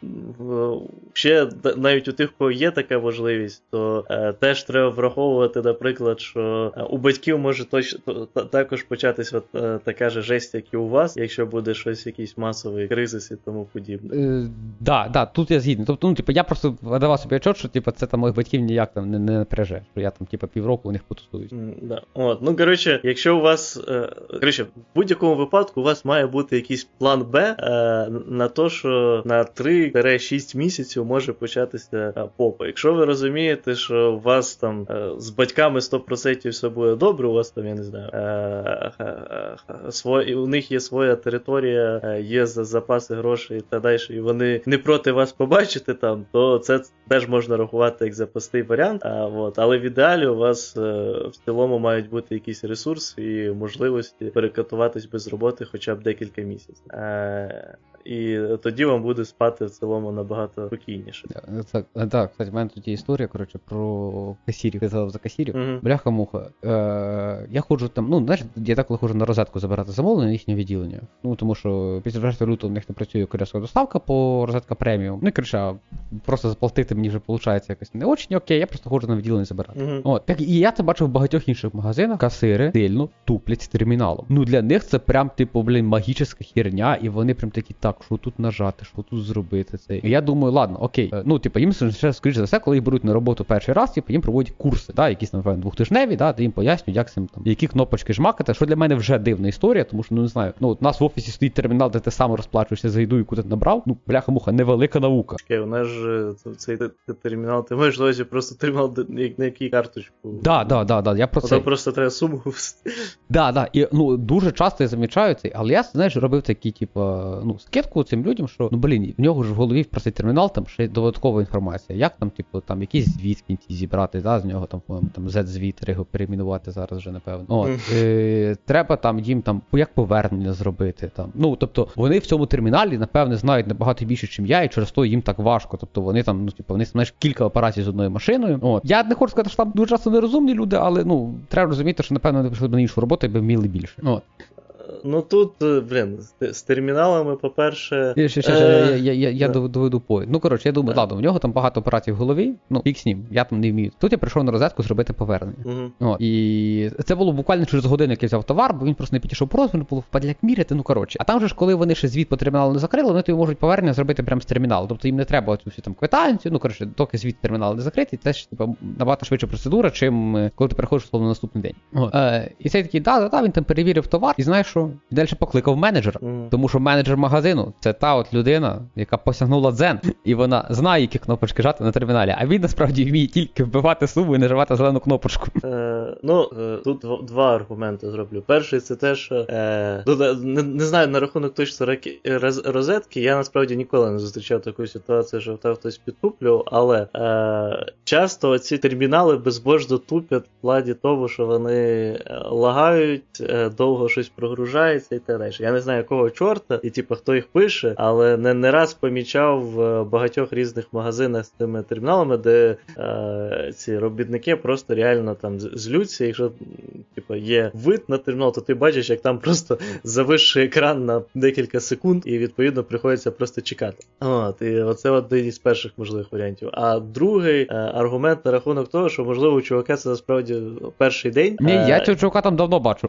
ще навіть у тих, у кого є така можливість, то е, теж треба враховувати, наприклад, що е, у батьків може точно та- також початись от, е, така же жесть, як і у вас, якщо буде щось, якийсь масовий кризис і тому подібне. Е, да, да, тут я згідний. Тобто, ну, типу, я просто давав собі отчет, що типу, це там моїх батьків ніяк там не, не напряже, що я там, типу, півроку у них потусуюсь. М, Да. От, ну коротше, якщо у вас. Е, коротше, в будь-якому випадку у вас має бути якийсь план Б е, на те, що на 3-6 місяців може початися попа. Якщо ви розумієте, що у вас там е, з батьками 100% все буде добре, у вас там, я не знаю, е, е, у них є своя територія, є запаси грошей та далі, і вони не проти вас побачити там, то це теж можна рахувати як запасний варіант. А, от, але в ідеалі у вас в цілому мають бути якісь ресурси і можливості перекатуватись без роботи хоча б декілька місяців. Е, і тоді вам буде спати в цілому набагато спокійніше. Е, Так, е, так, кстати, в мене тут є історія, коротше, про касірів. Ти за касірів. Мгм. Бляха-муха. Е, я ходжу там, ну, знаєш, я так коли ходжу на розетку забирати замовлення їхнє відділення. Ну, тому що після 4 лютого в них не працює коляскова доставка по розетка преміум. Ну, коротше, просто заплатити мені вже виходить якось не очень окей, я просто ходжу на відділення забирати. Мгм. От, так і я це бачив в багатьох інших магазинах. Касири сильно туплять з терміналом. Ну для них це прям, типу, блін, магічна херня, і вони прям такі, так, що тут нажати, що тут зробити це. Я думаю, ладно, окей. Е, Ну, типу, їм ще, скоріш за все, коли їх беруть на роботу перший раз, типу, їм проводять курси, да, якісь, напевно, двохтижневі, да, де їм пояснюють, як цим там, які кнопочки жмакати, що для мене вже дивна історія, тому що ну не знаю. Ну, от у нас в офісі стоїть термінал, де ти сам розплачуєшся за їду, яку ти набрав. Ну, бляха-муха, невелика наука. Окей, у нас же е, цей те- те- термінал, ти маєш увазі просто термінал, на якій карточку. Да, да, да, да. Я про це. Просто треба суму. Да, да. І ну дуже часто я замічаю це, але я знаєш, робив такі, типу, ну, скидку цим людям, що ну блін, в нього ж в голові простий термінал, там ще додаткова інформація. Як там, типу, там якийсь звіт в кінці зібрати, да, з нього там, там Z-звіт, його перейменувати зараз вже, напевно. От, е, треба там їм там як повернення зробити. Там. Ну, тобто, вони в цьому терміналі, напевне, знають набагато більше, ніж я, і через то їм так важко. Тобто вони там, ну, типу, вони знаєш, кілька операцій з одною машиною. От. Я не хочу сказати, що там дуже часто нерозумні люди, але ну треба розуміти, що напевно вони прийшли б на іншу роботу, якби вміли більше. От. Ну тут, е, блін, з, з терміналами, по-перше. Я, ще, ще, Е, ще, я, я, я, я да. доведу поїзд. Ну, коротше, я думаю, Да. ладно, в нього там багато операцій в голові, ну, фік з ним, я там не вмію. Тут я прийшов на розетку зробити повернення. Мгм. О, і це було буквально через годину, як я взяв товар, бо він просто не підійшов по розміру, було впадляк міряти, ну коротше. А там же ж, коли вони ще звіт по терміналу не закрили, вони тобі можуть повернення зробити прямо з терміналу. Тобто їм не треба цю всю там квитанцію, ну коротше, доки звіт терміналу не закритий, це ж типу, набагато швидша процедура, чим е, коли ти переходиш словно на наступний день. О, е, і цей такий, да, да, да, він там перевірив товар, і знаєш що? І далі покликав менеджера. Мгм. Тому що менеджер магазину це та от людина, яка посягнула дзен, і вона знає, які кнопочки жати на терміналі. А він насправді вміє тільки вбивати суму і нажимати зелену кнопочку. Е, ну, е, тут дв- два аргументи зроблю. Перший це те, що е, ну, не, не знаю на рахунок точно раки, роз, розетки. Я насправді ніколи не зустрічав таку ситуацію, що там хтось підтуплював, але е, часто ці термінали безбожно тупять в плані того, що вони е, лагають, е, довго щось прогружається і так далі. Я не знаю, якого чорта, і типу, хто їх пише, але не, не раз помічав в багатьох різних магазинах з тими терміналами, де е, ці робітники просто реально там злються. Якщо типу, є вид на термінал, то ти бачиш, як там просто зависший екран на декілька секунд, і відповідно приходиться просто чекати. От, і оце один із перших можливих варіантів. А другий е, аргумент на рахунок того, що можливо у чувака це насправді перший день. Ні, Е, я цього чувака там давно бачу.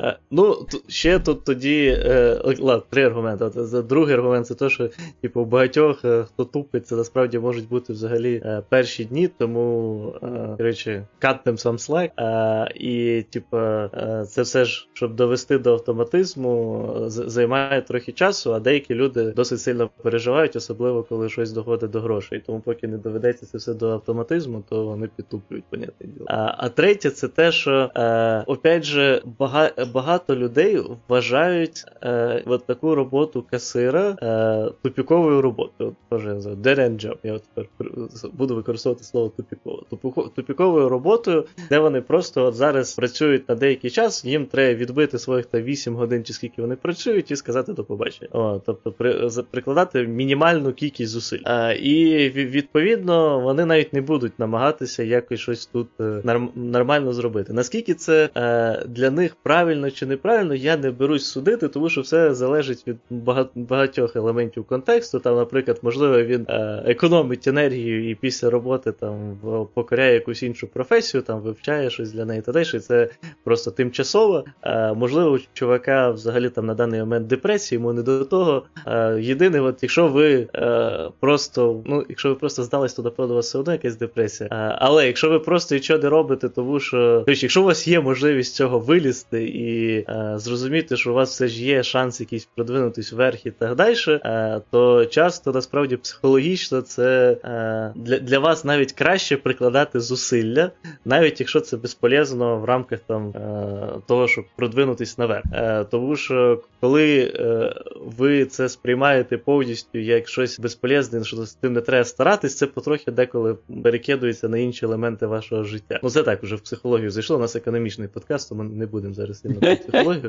Е, Ну, ще тут тоді е, ладно, три аргументи. Другий аргумент це те, що типу, у багатьох, е, хто тупить, це насправді можуть бути взагалі е, перші дні, тому е, речі, some slack. Е, і типу, е, це все ж, щоб довести до автоматизму, займає трохи часу, а деякі люди досить сильно переживають, особливо коли щось доходить до грошей. Тому поки не доведеться це все до автоматизму, то вони підтуплюють, понятне діло. А третє, це те, що е, опять же, бага, багато людей вважають е, от таку роботу касира е, тупіковою роботою. От, теж dead end job. Я от тепер буду використовувати слово тупіково. Тупіковою роботою, де вони просто от зараз працюють на деякий час, їм треба відбити своїх та 8 годин, чи скільки вони працюють, і сказати до побачення. О, Тобто при, прикладати мінімальну кількість зусиль. А, І відповідно вони навіть не будуть намагатися якось щось тут е, нормально зробити. Наскільки це е, для них правильно чи неправильно, я не берусь судити, тому що все залежить від багатьох елементів контексту. Там, наприклад, можливо, він е, економить енергію і після роботи там покоряє якусь іншу професію, там вивчає щось для неї та далі. Це просто тимчасово. Е, можливо, у чувака взагалі там на даний момент депресії, йому не до того. Е, єдине, от якщо ви просто, ну, якщо ви просто здались, то напевно у вас все одно якась депресія. Але якщо ви просто нічого не робите, тому що якщо у вас є можливість цього вилізти і зрозуміти, що у вас все ж є шанс якийсь продвинутись вверх і так далі, то часто насправді психологічно це для для вас навіть краще прикладати зусилля, навіть якщо це безполезно в рамках там того, щоб продвинутись наверх. Тому що коли ви це сприймаєте повністю як щось безполезне, що з тим не треба старатись, це потрохи деколи перекидується на інші елементи вашого життя. Ну це так уже в психологію зайшло. У нас економічний подкаст, то ми не будемо зараз про психологію.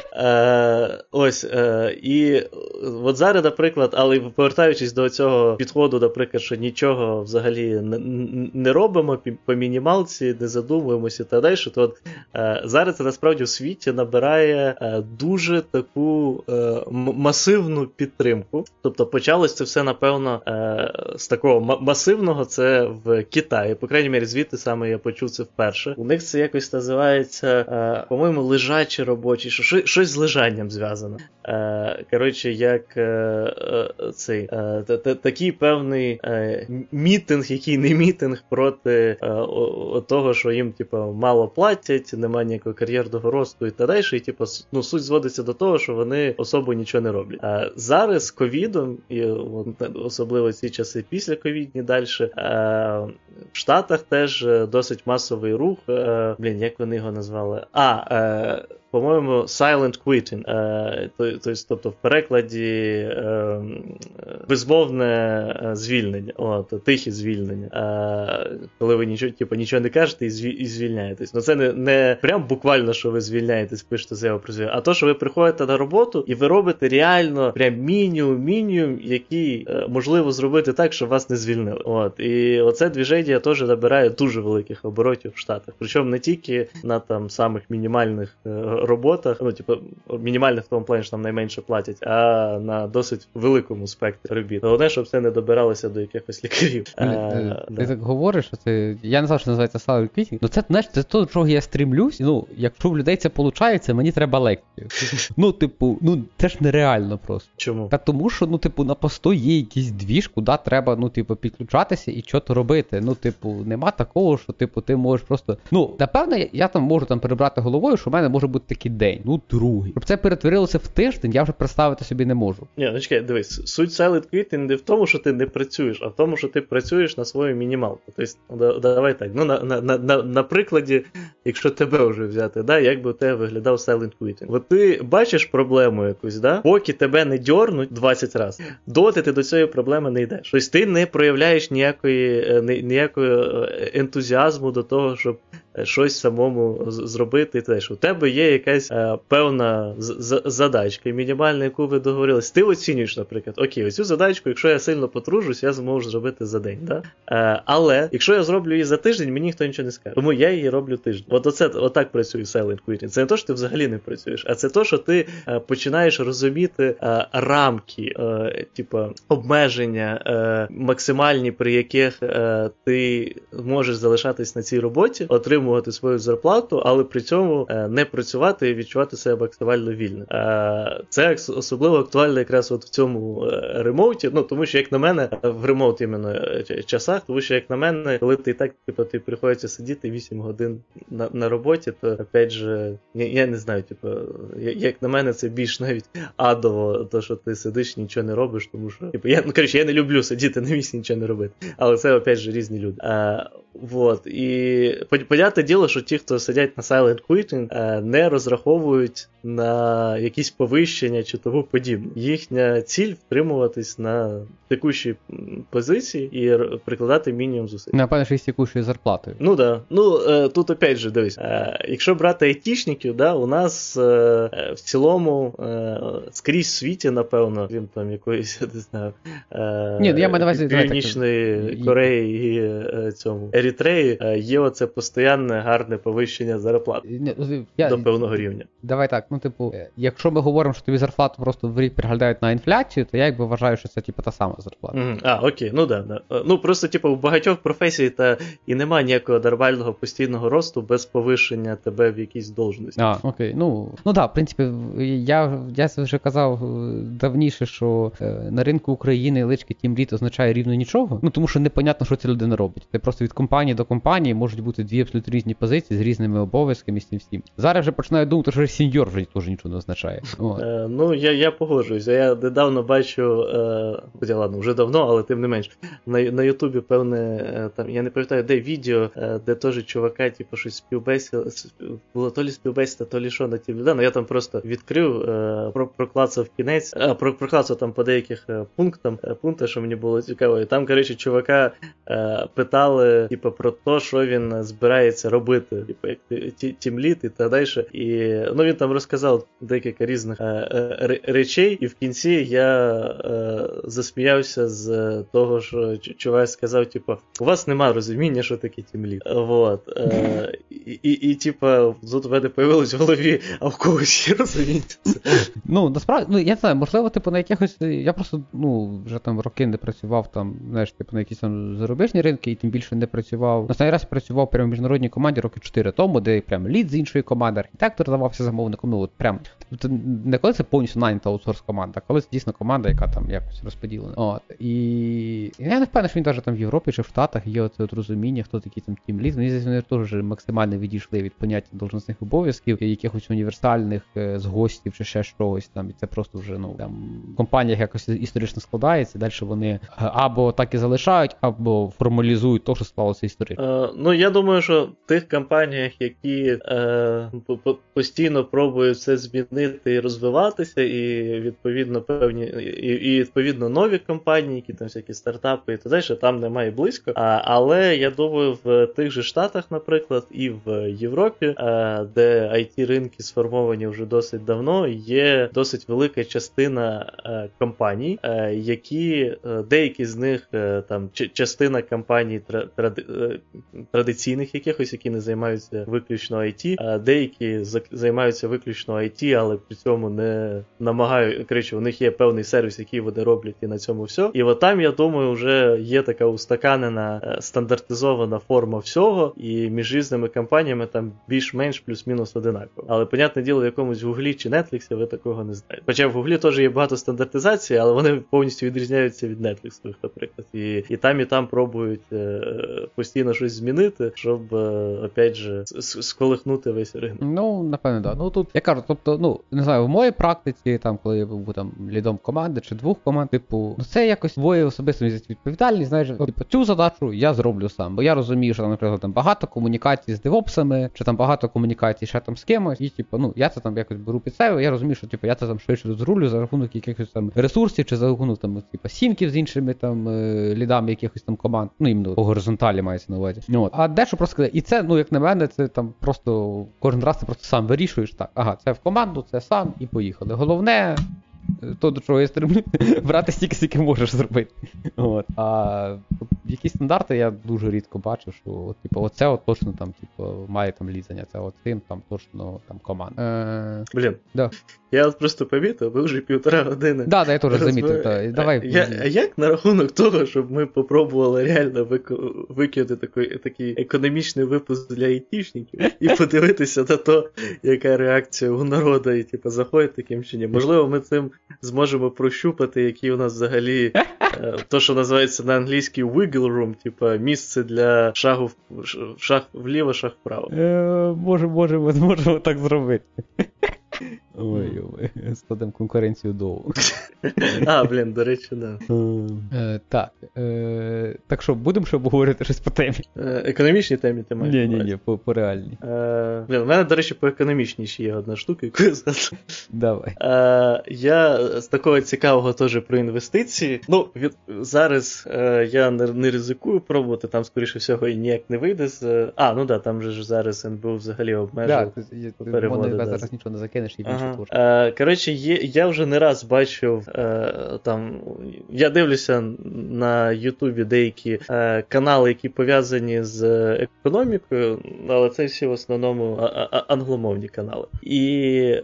Е, Ось е, і от зараз, наприклад, але повертаючись до цього підходу, наприклад, що нічого взагалі не, не робимо по мінімалці, не задумуємося та далі, то от е, зараз це насправді в світі набирає е, дуже таку е, масивну підтримку. Тобто почалось це все, напевно, е, з такого масивного, це в Китаї. По крайній мірі, звідти саме я почув це вперше. У них це якось називається, е, по-моєму, лежачі робочі, що щось з лежанням зв'язано. Е, Коротше, як е, е, цей е, такий певний е, мітинг, який не мітинг проти того, що їм типу, мало платять, немає ніякого кар'єрного росту і так далі. І типу, ну, суть зводиться до того, що вони особо нічого не роблять. Зараз з ковідом, і особливо ці часи після ковідні далі, в Штатах теж досить масовий рух. Блін, як вони його назвали? А, по-моєму, silent quitting, е, тобто в перекладі е, безмовне е, звільнення, от, тихе звільнення. Коли ви нічого типу, нічого не кажете і звільняєтесь. Ну це не не прям буквально, що ви звільняєтесь, пишете заяву про звільнення, а то, що ви приходите на роботу і ви робите реально прям мінімум, мінімум, який можливо зробити так, щоб вас не звільнили. От. І оце движення теж набирає дуже великих оборотів в Штатах. Причому не тільки на там самих мінімальних роботах, ну, типу, мінімальних в тому плані, що там найменше платять, а на досить великому спектрі робіт. Головне, щоб це не добиралося до якихось лікарів. Ти, а, ти да. так говориш, що це. Я не знав, що називається salary quitting, Ну це знаєш, це то, до чого я стрімлюсь. Ну, якщо в людей це виходить, мені треба лекцію. *laughs* Ну, типу, ну це ж нереально просто. Чому? Та тому, що, ну, типу, на посту є якийсь двіж, куди треба, ну, типу, підключатися і що робити. Ну, типу, нема такого, що, типу, ти можеш просто. Ну, напевно, я, я там можу там перебрати головою, що в мене може бути такий день, ну другий. Щоб це перетворилося в тиждень, я вже представити собі не можу. Ні, ну чекай, дивись, суть Silent Quitting не в тому, що ти не працюєш, а в тому, що ти працюєш на свою мінімалку. Тобто, давай так. Ну, на на, на, на, прикладі, якщо тебе вже взяти, да, як би у тебе виглядав Silent Quitting. От ти бачиш проблему якусь, да? поки тебе не дьорнуть 20 разів, доти ти до цієї проблеми не йдеш. Тобто ти не проявляєш ніякої е, ніякої е, ентузіазму до того, щоб щось самому зробити. Теж у тебе є якась е, певна задачка, мінімальна, яку ви договорились. Ти оцінюєш, наприклад, окей, оцю задачку, якщо я сильно потружусь, я зможу зробити за день. Да? Е, але якщо я зроблю її за тиждень, мені ніхто нічого не скаже. Тому я її роблю тиждень. От оце отак працює Silent Quitting. Це не то, що ти взагалі не працюєш, а це то, що ти е, починаєш розуміти е, рамки, е, типу обмеження максимальні, при яких ти можеш залишатись на цій роботі, отримати отримувати свою зарплату, але при цьому е, не працювати і відчувати себе максимально вільним. Е, це особливо актуально якраз от в цьому ремоуті. Ну тому що, як на мене, в ремоут іменно часах, тому що як на мене, коли ти так типу, ти приходиться сидіти 8 годин на на роботі, то опять же, я, я не знаю, типу, як на мене, це більш навіть адово, то що ти сидиш, нічого не робиш, тому що типу, я ну коротше, я не люблю сидіти на місці, нічого не робити. Але це опять же різні люди. А, Вот. І поняте діло, що ті, хто сидять на Silent Quitting, не розраховують на якісь повищення чи тому подібне. Їхня ціль втримуватись на текущій позиції і прикладати мінімум зусиль. Напевно, що із текущою зарплатою. Ну да. Ну е, тут опять же дивись, е, якщо брати айтішників, да, у нас е, в цілому скрізь в світі, напевно, крім там якоїсь, я *laughs* не знаю, Ні, ну, я маю Північної Кореї і цьому. Ерітреї е, є оце постійне гарне повищення зарплат ну, я, до певного рівня. Давай так, ну типу, е, якщо ми говоримо, що тобі зарплату просто в рік переглядають на інфляцію, то я якби вважаю, що це типу та сама зарплата. М-м, а, окей, ну да, да. Е, ну просто, типу, в багатьох професій та і немає ніякого нормального постійного росту без повищення тебе в якійсь должності. А, окей, ну ну да, в принципі, я я вже казав давніше, що на ринку України лички тімлід означає рівно нічого. Ну тому що непонятно, що ця людина робить. Ти просто від компанії до компанії можуть бути дві абсолютно різні позиції з різними обов'язками з цим всім. Зараз вже починаю думати, що сіньор вже теж нічого не означає. *laughs* Е, ну я я погоджуюся. Я недавно бачу, е, хоча ладно, вже давно, але тим не менш, на на Ютубі певне е, там, я не пам'ятаю, де відео, де теж чувака, типу, щось співбесіда, було то лі співбесіда, то лі що на ті ну я там просто відкрив, е, проклацав кінець, а про, проклацав там по деяких пунктам, пунктах, що мені було цікаво. І там, коротше, чувака питали типу, про те, що він збирається робити, типу, як тімлід і так далі. І ну, він там розказав декілька різних е, речей, і в кінці я е, засміявся з того, що чувак сказав, типу, у вас немає розуміння, що таке тімлід. Вот. Е, і, і, і, типу, тут в мене появилось в голові, а в когось є розуміння. Ну, насправді, ну, я не знаю, можливо, типу, на якихось. Я просто ну, вже там роки не працював там, знаєш, типу, на якісь там зарубіжні ринки, і тим більше не працював. Останній раз працював прямо в міжнародній команді роки 4 тому, де прям лід з іншої команди, архітектор давався замовником. Ну, от прям тобто не коли це повністю найнята аутсорс команда, а коли це дійсно команда, яка там якось розподілена. От. І я не впевнений, що він навіть там в Європі чи в Штатах є оце от розуміння, хто такий там тімлід. Мені здається, вони теж максимально відійшли від поняття должностних обов'язків, якихось універсальних е, з гостів чи ще щось там. І це просто вже ну там в компаніях якось історично складається. Далі вони е, або так і залишають, або формалізують то, що склалося історично. Е, ну я думаю, що тих компаніях, які е, постійно пробують все змінити і розвиватися, і відповідно певні, і, і відповідно нові компанії, які там всякі стартапи і так далі, там немає близько. А, Але я думаю, в тих же Штатах, наприклад, і в Європі, е, де it ринки сформовані вже досить давно, є досить велика частина е, компаній, е, які деякі з них там частина компаній тради, традиційних якихось, які не займаються виключно IT, а деякі займаються виключно IT, але при цьому не намагають коротше, у них є певний сервіс, який вони роблять, і на цьому все. І от там, я думаю, вже є така устаканена е, стандартизована форма всього, і між різними компаніями там більш-менш плюс-мінус одинаково. Але, понятне діло, в якомусь Гуглі чи Netflix ви такого не знаєте. Хоча в Гуглі теж є багато стандартизації, але вони повністю відрізняються від Netflix, наприклад. І і там, і там пробують е, постійно щось змінити, щоб е, опять же сколихнути весь ринок. Ну, напевно, да. Ну тут я кажу, тобто, ну не знаю, в моїй практиці, там, коли я був там лідом команди чи двох команд, типу, ну це якось двоє особисто відповідальність, знаєш, типу, цю задачу я зроблю сам. Бо я розумію, що там, наприклад, там багато комунікацій з девопсами, чи там багато комунікацій ще там з кимось, і типу, ну я це там якось беру під себе. Я розумію, що типу я це там швидше розрулю за рахунок якихось там ресурсів, чи за рахунок там типу, сінків з іншими там е, лідами якихось там команд. Ну іменно по горизонталі мається на увазі. Ну, от. А дещо просто сказати, і це, ну як на мене, це там просто кожен раз ти просто сам вирішуєш так. Ага, це в команду, це сам і поїхали. Головне. То, до чого я стремлю, *laughs* брати стільки, скільки можеш зробити. От. А якісь стандарти я дуже рідко бачу, що от, типу, оце от точно там, типу, має там лізання, це от цим там точно там команда. Е, Блін. Да. Я от просто помітив, ви вже півтора години. Да, да, я теж замітив. Да. Давай. Я, а як на рахунок того, щоб ми попробували реально вик- викинути такий, такий економічний випуск для айтішників і *laughs* подивитися на то, яка реакція у народу, і типу, заходить таким чином. Можливо, ми цим зможемо прощупати, які у нас взагалі е, то, що називається на англійській wiggle room, типа місце для шагу в шаг вліво, шаг вправо. Е, може, може, можемо так зробити. Ой, ой, *laughs* складемо конкуренцію довго. *laughs* А, блін, до речі, да. Е, так. Е, так що, будемо ще обговорити щось по темі? Е, економічні темі ти маєш? Ні, ні, ні, по, по реальній. Е, блін, у мене, до речі, по економічній ще є одна штука, яку я згадав. Давай. Е, я з такого цікавого теж про інвестиції. Ну, від, зараз е, я не, не ризикую пробувати, там, скоріше всього, і ніяк не вийде з. А, ну да, там же ж зараз НБУ взагалі обмежив. Да, ти, ти, ти да. зараз нічого не закинеш і більше Ага. Е, коротше, є, я вже не раз бачив е, там. Я дивлюся на Ютубі деякі е, канали, які пов'язані з економікою, але це всі в основному а- а- англомовні канали. І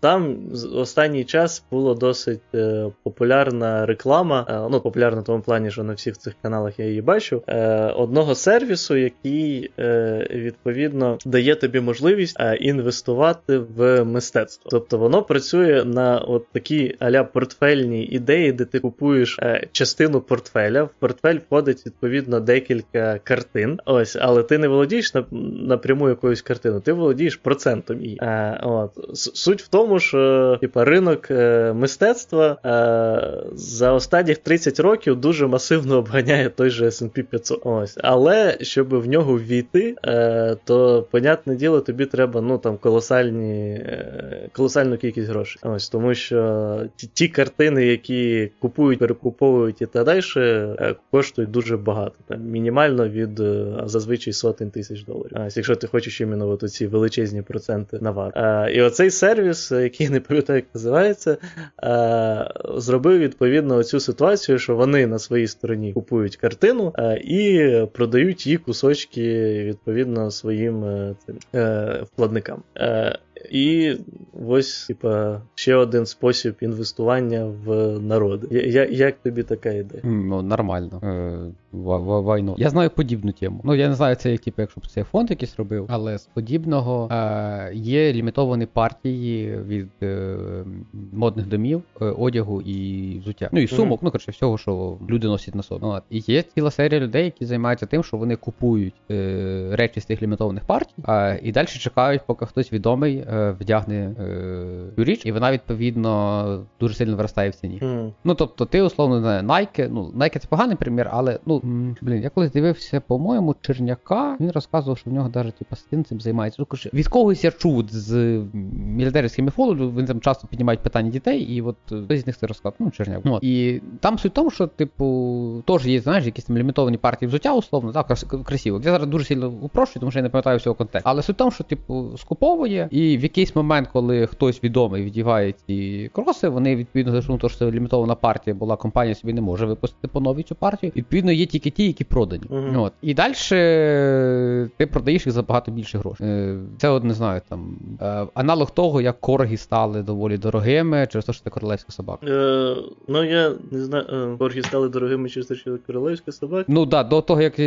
там з- останній час було досить е, популярна реклама. е, ну, популярна в тому плані, що на всіх цих каналах я її бачу. Е, одного сервісу, який е, відповідно дає тобі можливість е, інвестувати в мистецтво. Тобто воно працює на от такі аля портфельні ідеї, де ти купуєш е, частину портфеля. В портфель входить відповідно декілька картин. Ось, але ти не володієш на, напряму якоюсь картиною, ти володієш процентом її. Е, от. Суть в тому, що типа, ринок е, мистецтва е, за останніх 30 років дуже масивно обганяє той же SP 500. Ось. Але щоб в нього ввійти, е, то, понятне діло, тобі треба ну, там, колосальні, колосальну кількість грошей. Ось, тому що ті, ті картини, які купують, перекуповують і так далі, коштують дуже багато. Там, мінімально від зазвичай сотень тисяч доларів. Ось, якщо ти хочеш іменно ці величезні проценти навар. І оцей сервіс, е, який не пам'ятаю, як називається, е, зробив відповідно цю ситуацію, що вони на своїй стороні купують картину е, і продають її кусочки відповідно своїм вкладникам. І ось, типа, ще один спосіб інвестування в народ. Я, я, як тобі така ідея? Ну, нормально. Е, ва- ва- вайно. Я знаю подібну тему. Ну, я не знаю, це типу, якщо б це фонд якийсь робив, але з подібного е, є лімітовані партії від е, модних домів, е, одягу і взуття. Ну і сумок, ну коротше, всього, що люди носять на собі. От. І є ціла серія людей, які займаються тим, що вони купують е, речі з тих лімітованих партій, і далі чекають, поки хтось відомий вдягне е, цю річ, і вона відповідно дуже сильно виростає в ціні. Мгм. Ну, тобто, ти, условно, не Nike, ну, Nike це поганий примір, але, ну, блін, я колись дивився, по-моєму, Черняка, він розказував, що в нього навіть, типу, син цим займається. Ну, коротше, від когось я чув з мілітерськими фолу, вони там часто піднімають питання дітей, і от е, хтось з них це розказав, ну, Черняк. Ну, от. І там суть в тому, що, типу, теж є, знаєш, якісь там лімітовані партії взуття, условно, так, крас- красиво. Я зараз дуже сильно упрощую, тому що я не пам'ятаю всього контексту. Але суть в тому, що, типу, скуповує, і в якийсь момент, коли хтось відомий віддіває ці кроси, вони відповідно за що, що це лімітована партія була, компанія собі не може випустити по новій цю партію. Відповідно, є тільки ті, які продані. Мгм. От. І далі ти продаєш їх за багато більше грошей. Е, Це от не знаю, там е, аналог того, як корги стали доволі дорогими, через те, що це королевська собака. Е, ну, я не знаю, е, борги стали дорогими через те, що королевська собака. Ну так, да, до того, як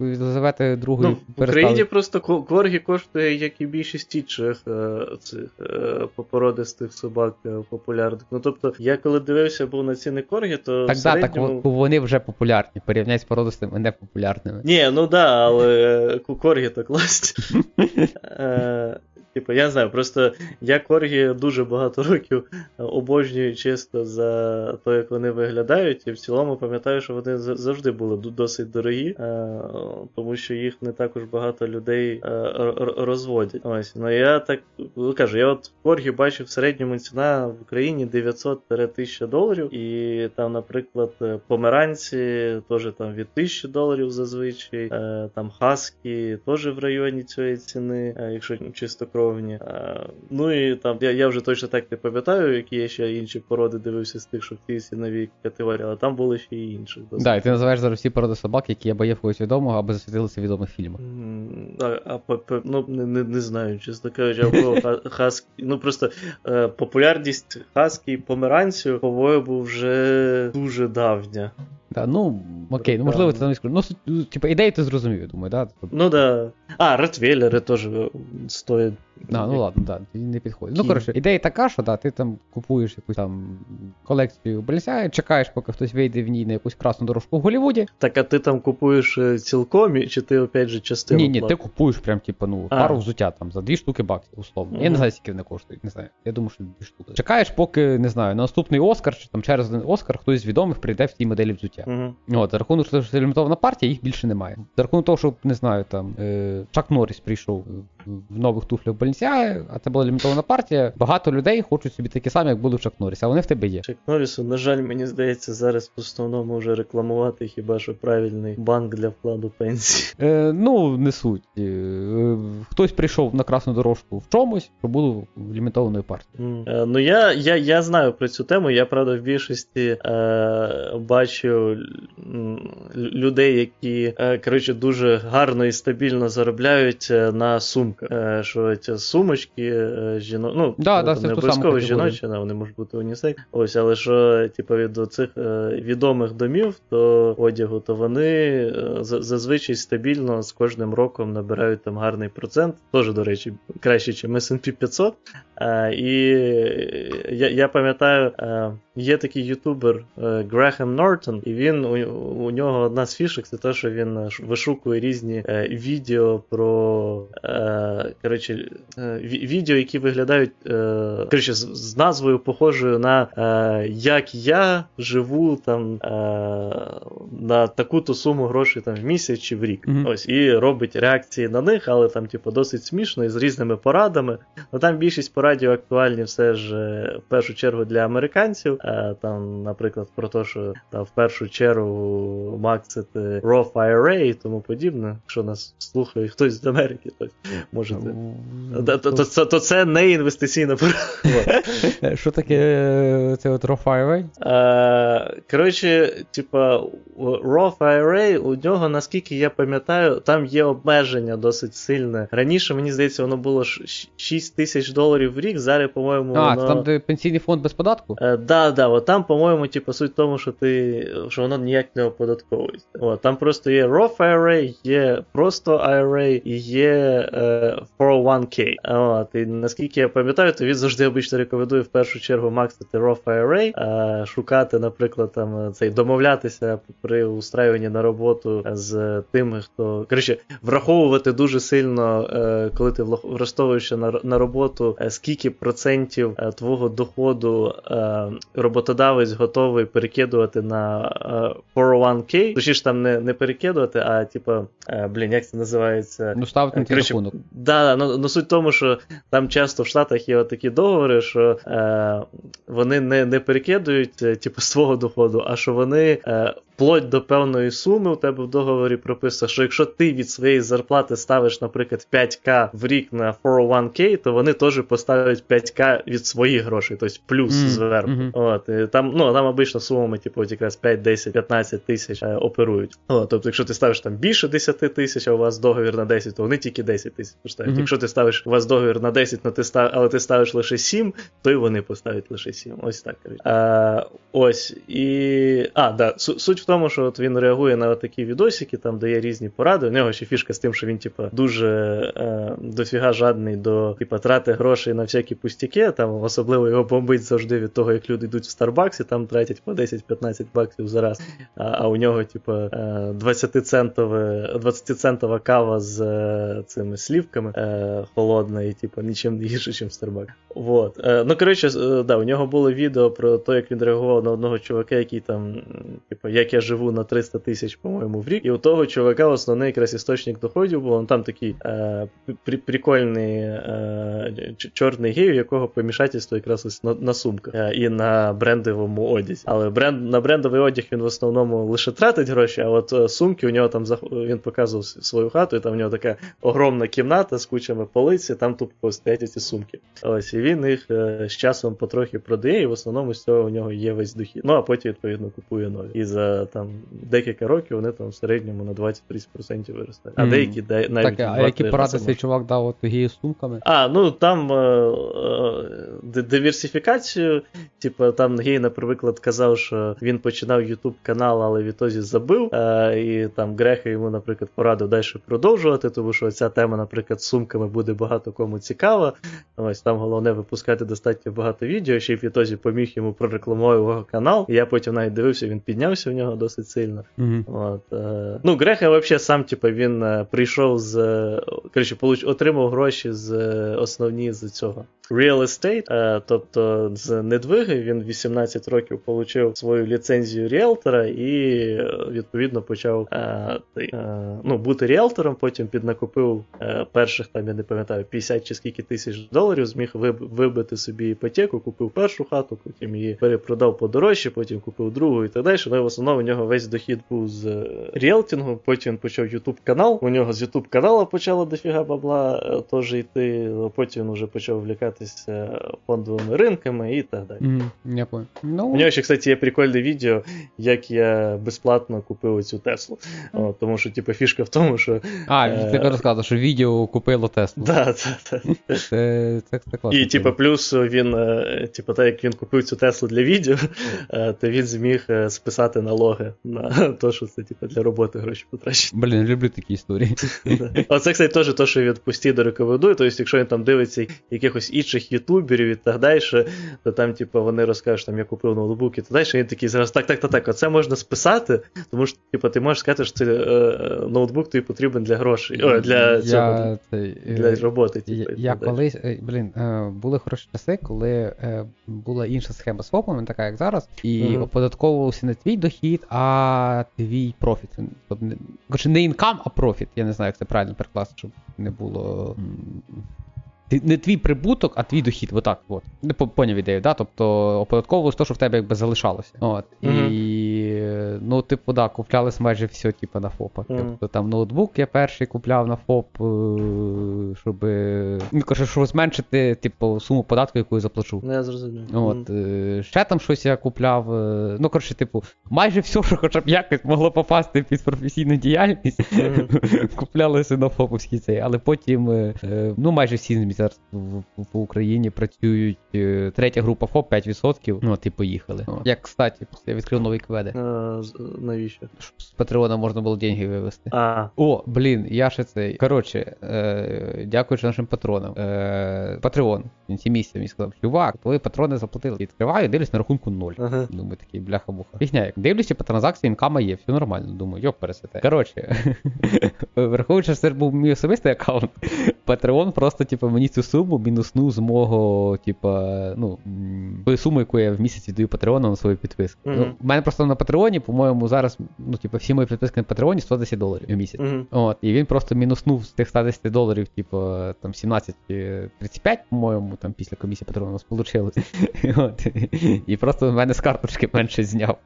Єлизавети другої Ну, в. Україні просто ко- коргі коштує, як і більшість інших е, цих е, породистих собак е, популярних. Ну тобто, я коли дивився був на ціни коргі, то Так, в да, так середньому... вони вже популярні, порівняй з породистими непопулярними. Ні, ну да, але *laughs* е, коргі то класні. Типу, я знаю, просто я коргі дуже багато років обожнюю чисто за те, як вони виглядають, і в цілому пам'ятаю, що вони завжди були досить дорогі, е, тому що їх не також багато людей е, розводять. Ось, ну я так ну, кажу, я от коргі бачив в середньому ціна в Україні 900-1000 доларів, і там, наприклад, е, померанці теж там від 1000 доларів зазвичай, там хаски теж в районі цієї ціни, якщо чистокровні. Е, Ну і там, я я вже точно так не пам'ятаю, які я ще інші породи дивився з тих, що в цій ціновій категорії, але там були ще й інші. Так, да, і ти називаєш зараз всі породи собак, які або є в когось відомого, або засвітилися в відомих фільмах. А, а ну, не, не, не знаю, чесно кажучи, або *laughs* хаскі. Ну просто е, популярність хаскі і померанців, по-моєму, вже дуже давня. Да, ну, окей, ну можливо, це там не Ну, типу, ідею ти зрозумів, я думаю, да? Ну да. А, ретвейлери теж е, стоять. А, ну ладно, да, не підходить. Ну, коротше, ідея така, що да, ти там купуєш якусь там колекцію Бальсяя, чекаєш, поки хтось вийде в ній на якусь красну дорожку в Голлівуді. Так, а ти там купуєш е, цілком, чи ти опять же частину? Ні, ні, ти купуєш прям, типу, ну, а. пару взуття там за дві штуки баксів, условно. Mm-hmm. Я не знаю, скільки вони коштують, не знаю. Я думаю, що дві штуки. Чекаєш, поки, не знаю, на наступний Оскар, чи там через один Оскар хтось з відомих прийде в тій моделі взуття. Mm-hmm. От, за рахунок, що це лімітована партія, їх більше немає. За рахунок того, що не знаю, там е, Чак Норріс прийшов в нових туфлях Balenciaga, а це була лімітована партія. Багато людей хочуть собі такі самі, як були в Чак Норріс, а вони в тебе є. Чак Норрісу, на жаль, мені здається, зараз в основному вже рекламувати хіба що правильний банк для вкладу пенсії. Е, Ну, не суть. Е, хтось прийшов на красну дорожку в чомусь, що було лімітованою партією. Mm. Е, ну я я, я знаю про цю тему. Я правда в більшості е, бачу людей, які е, коротше, дуже гарно і стабільно заробляють е, на сумках. Е, що ці сумочки жіно... ну, да, да, не обов'язково жіночі, вони можуть бути унісек. Ось, але що, типу, від цих відомих домів то одягу, то вони зазвичай стабільно з кожним роком набирають там гарний процент. Теж, до речі, краще, ніж SP 500. І я я пам'ятаю, є такий ютубер Грехем Нортон, і він у, у нього одна з фішок це те, що він е, вишукує різні е, відео про е, коротше, е, відео, які виглядають е, коротше, з, з назвою похожою на е, як я живу там на таку-то суму грошей там в місяць чи в рік. Mm-hmm. Ось і робить реакції на них, але там, типу, досить смішно і з різними порадами. Ну там більшість порадів актуальні все ж в першу чергу для американців. Там, наприклад, про те, що там в першу чергу максити Raw IRA і тому подібне. Якщо нас слухає хтось з Америки, то можете. То це не інвестиційна порада. Що таке е, це от Raw IRA? Коротше, типа, Raw IRA, у нього, наскільки я пам'ятаю, там є обмеження досить сильне. Раніше, мені здається, воно було 6 тисяч доларів в рік, зараз, по-моєму. А, воно... там де пенсійний фонд без податку? Так, е, да, от там, по-моєму, типу, суть в тому, що ти, що воно ніяк не оподатковується. От, Там просто є Roth IRA, є просто IRA і є е, 401k. От, І наскільки я пам'ятаю, то він завжди обично рекомендує в першу чергу максити Roth IRA, е, шукати, наприклад, там цей домовлятися при устраюванні на роботу з тими, хто коротше, враховувати дуже сильно, е, коли ти влаштовуєшся на на роботу, е, скільки процентів е, твого доходу е, роботодавець готовий перекидувати на 401k, точніше там не не перекидувати, а типа, е, блін, як це називається? Ну, ставити на ті рахунок. Да, ну, ну суть в тому, що там часто в Штатах є такі договори, що е, вони не не перекидують е, типу, свого доходу, а що вони е, вплоть до певної суми у тебе в договорі прописано, що якщо ти від своєї зарплати ставиш, наприклад, 5к в рік на 401k, то вони теж поставлять 5к від своїх грошей, тобто плюс mm, зверху. Mm-hmm. От, і Там ну, там обично сумами, типу, якраз 5, 10, 15 тисяч е, оперують. От, Тобто, якщо ти ставиш там більше 10 тисяч, а у вас договір на 10, то вони тільки 10 тисяч поставлять. Mm-hmm. Якщо ти ставиш у вас договір на 10, но ти став, але ти ставиш лише 7, то й вони поставлять лише 7. Ось так. А, Ось. І. А, да, суть в тому, що от він реагує на такі відосики, там дає різні поради. У нього ще фішка з тим, що він, типа, дуже е, дофіга жадний до типа, трати грошей на всякі пустяки. Там особливо його бомбить завжди від того, як люди йдуть в Старбаксі, там тратять по 10-15 баксів за раз. А, а у нього, типа, 20-центова 20 кава з е, цими слівками е, холодна і типа, нічим не гірше, ніж в Starbucks. Вот. Е, ну, коротше, е, да, у нього було відео про те, як він реагував на одного чувака, який там, типу, як я я живу на 300 тисяч, по-моєму, в рік. І у того чувака основний якраз істочник доходів був. Он там такий е, прикольний е, чорний гей, у якого помішательство якраз ось на, на сумках е, і на брендовому одязі. Але бренд, на брендовий одяг він в основному лише тратить гроші, а от е, сумки у нього там він показував свою хату, і там у нього така огромна кімната з кучами полиці, там тупо стоять ці сумки. Ось і він їх е, з часом потрохи продає, і в основному з цього у нього є весь дохід. Ну а потім, відповідно, купує нові. І за там декілька років вони там в середньому на 20-30% виростають. А mm. деякі навіть. Так, а які поради цей чувак дав от з сумками? А, ну там е, е, диверсифікацію, типу, там гей, наприклад, казав, що він починав YouTube канал, але відтоді забив. Е, і там Греха йому, наприклад, порадив далі продовжувати, тому що ця тема, наприклад, з сумками буде багато кому цікава. Ось там головне випускати достатньо багато відео, ще й відтоді поміг йому прорекламувати його канал. Я потім навіть дивився, він піднявся в нього досить сильно. Mm-hmm. От, е, Ну, Греха взагалі сам, типу, він е, прийшов з. Коротше, получ, отримав гроші з основні з цього real estate, е, тобто з недвиги він 18 років отримав свою ліцензію ріелтора і відповідно почав е, е, ну, бути ріелтором, потім піднакупив перших там, я не пам'ятаю, 50 чи скільки тисяч доларів, зміг вибити собі іпотеку, купив першу хату, потім її перепродав подорожче, потім купив другу і так далі. Ну в основному у нього весь дохід був з ріелтингу, потім почав YouTube канал. У нього з YouTube каналу почало дофіга бабла теж йти, потім вже почав влікати займатися фондовими ринками і так далі. Mm, я понял. Ну... У нього ще, кстати, є прикольне відео, як я безплатно купив цю Теслу. О, тому що, типу, фішка в тому, що. А, е... ти розказав, що відео купило Теслу. Да, да, да. Це, це, це класно. І, типу, плюс він, е, типу, так як він купив цю Теслу для відео, е, *laughs* то він зміг списати налоги на те, що це, типу, для роботи гроші потрачені. Блін, люблю такі історії. Оце, кстати, теж те, що він постійно рекомендує. Тобто, якщо він там дивиться якихось інших ютуберів і так далі, то там, типу, вони розкажуть, там я купив ноутбук і так далі, і він такий зараз так, так, так, так, оце можна списати, тому що типу, ти можеш сказати, що це е, ноутбук тобі потрібен для грошей. О, для цього, я, для роботи. Типу, я колись, е, блін, е, були хороші часи, коли була інша схема з ФОПами, така як зараз, і uh оподатковувався не твій дохід, а твій профіт. Тобто, не інкам, а профіт. Я не знаю, як це правильно перекласти, щоб не було не твій прибуток, а твій дохід. Отак. от. Не поняв ідею, да? Тобто оподатковувалось те, що в тебе якби залишалося. От. Mm-hmm. І ну, типу, да, куплялись майже все, типу, на ФОПах. Mm-hmm. Тобто там ноутбук я перший купляв на ФОП, е, щоб ну, кажу, щоб зменшити, типу, суму податку, яку я заплачу. Не, ну, зрозумів. От. Mm-hmm. Ще там щось я купляв. Е, ну, коротше, типу, майже все, що хоча б якось могло попасти під професійну діяльність, *laughs* куплялося на ФОПовській цей, але потім, ну, майже всі зараз в, в Україні працюють е, третя група ФОП 5%. Ну, от і поїхали. О. Як кстати, я відкрив новий кведи. Навіщо? Щоб з Патреона можна було деньги вивести. А. О, блін, я ще цей. Коротше, е, дякуючи нашим патронам. Е, Патреон. В кінці місяця мені сказав, чувак, твої патрони заплатили. Відкриваю, дивлюсь на рахунку 0. Ага. Думаю, такий бляха-муха. Фігня, як дивлюся по транзакції, інкама є, все нормально. Думаю, йоп, пересете. Коротше, *laughs* враховуючи, що це був мій особистий аккаунт, Патреон просто, типу, мені цю суму мінуснув з мого, типа, ну, тої суми, яку я в місяць віддаю Патреону на свою підписку. Mm-hmm. Ну, У мене просто на Патреоні, по-моєму, зараз, ну, типу, всі мої підписки на Патреоні 110 доларів в місяць. Mm-hmm. От, І він просто мінуснув з тих 110 доларів, типу, там 17-35, по-моєму, там після комісії Патреону у нас вийшло. І просто в мене з карточки менше зняв.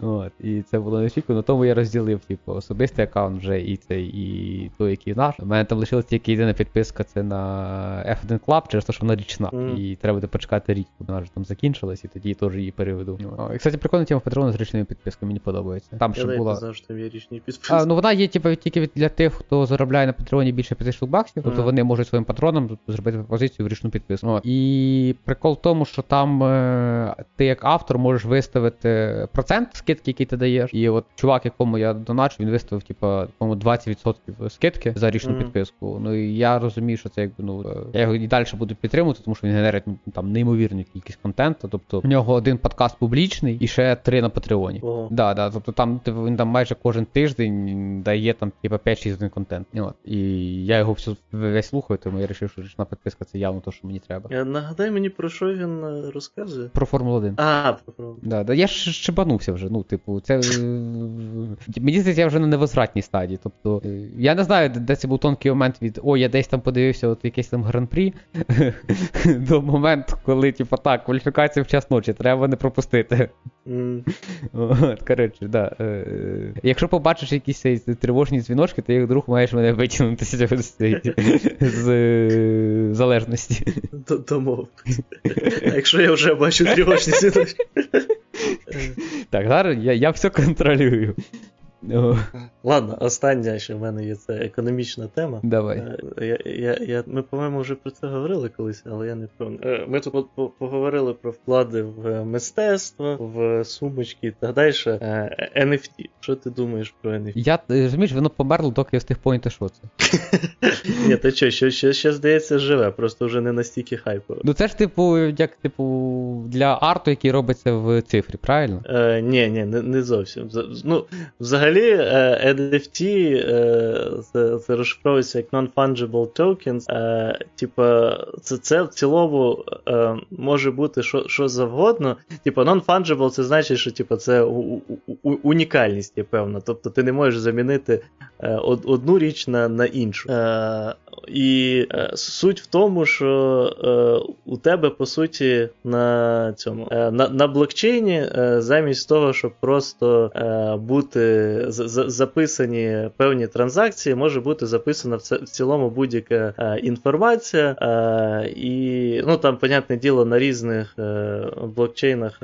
От, І це було неочікувано, тому я розділив, типу, особистий аккаунт вже і цей, і той, який наш. У мене там лишилась тільки єдина підписка, це на F1 Club, через те, що вона річна. Mm. І треба буде почекати річ, вона вже там закінчилась, і тоді теж її переведу. О, і, кстати, прикольна тема Патреону з річними підписками, мені подобається. Там ще була. казав, що там є річні підписки. А, ну вона є, типу, тільки для тих, хто заробляє на Патреоні більше 5 штук баксів, тобто mm. вони можуть своїм патронам зробити пропозицію в річну підписку. О, і прикол в тому, що там е, ти як автор можеш виставити процент скидки, який ти даєш. І от чувак, якому я доначу, він виставив, типу, 20% скидки за річну mm. підписку. Ну і я розумію, що це якби ну е, я його і далі буду підтримувати, тому що він генерить ну, там неймовірну кількість контенту. Тобто в нього один подкаст публічний і ще три на Патреоні. Ого. Да, да, тобто там типу, він там майже кожен тиждень дає там типу 5-6 один контент. От. І я його всю весь слухаю, тому я вирішив, що річна підписка це явно те, що мені треба. Е, Нагадай мені, про що він е, розказує. Про Формулу 1. А, про Формулу. Да, да, я ж щебанувся вже. Ну, типу, це. Мені здається, я вже на невозвратній стадії. Тобто, я не знаю, де- це був тонкий момент від о, я десь там подивився от якийсь там гран-прі *laughs* до моменту, коли, типу, так, кваліфікація в час ночі, треба не пропустити. От, коротше, да. е, Якщо побачиш якісь тривожні дзвіночки, то як друг маєш мене витягнути з, е, залежності. д- Домовились. А якщо я вже бачу тривожні ситуації. Так, зараз я, я все контролюю. *laughs* Ладно, остання, що в мене є це економічна тема. Давай. Е, Я, я, я, ми, по-моєму, вже про це говорили колись, але я не пам'ятаю. Е, Ми тут по- по- поговорили про вклади в мистецтво, в сумочки і так далі. Е, NFT. Що ти думаєш про NFT? Я е, розумієш, воно померло, доки я встиг поняти, що це. *laughs* Ні, ти що, ще, ще, ще здається, живе, просто вже не настільки хайпово. Ну це ж, типу, як типу, для арту, який робиться в цифрі, правильно? Е, ні, ні, не, не зовсім. Ну, взагалі, е, NFT це, це розшифровується як Non-Fungible Tokens. Е, типа, це, це в цілому е, може бути що, що завгодно. Типа, non-fungible це значить, що типа, це у, у, унікальність є певна. Тобто ти не можеш замінити е, одну річ на, на іншу. І суть в тому, що у тебе, по суті, на цьому на, на блокчейні, замість того, щоб просто бути записані певні транзакції, може бути записана в, цілому будь-яка е, інформація. Е, і ну там, понятне діло, на різних е, блокчейнах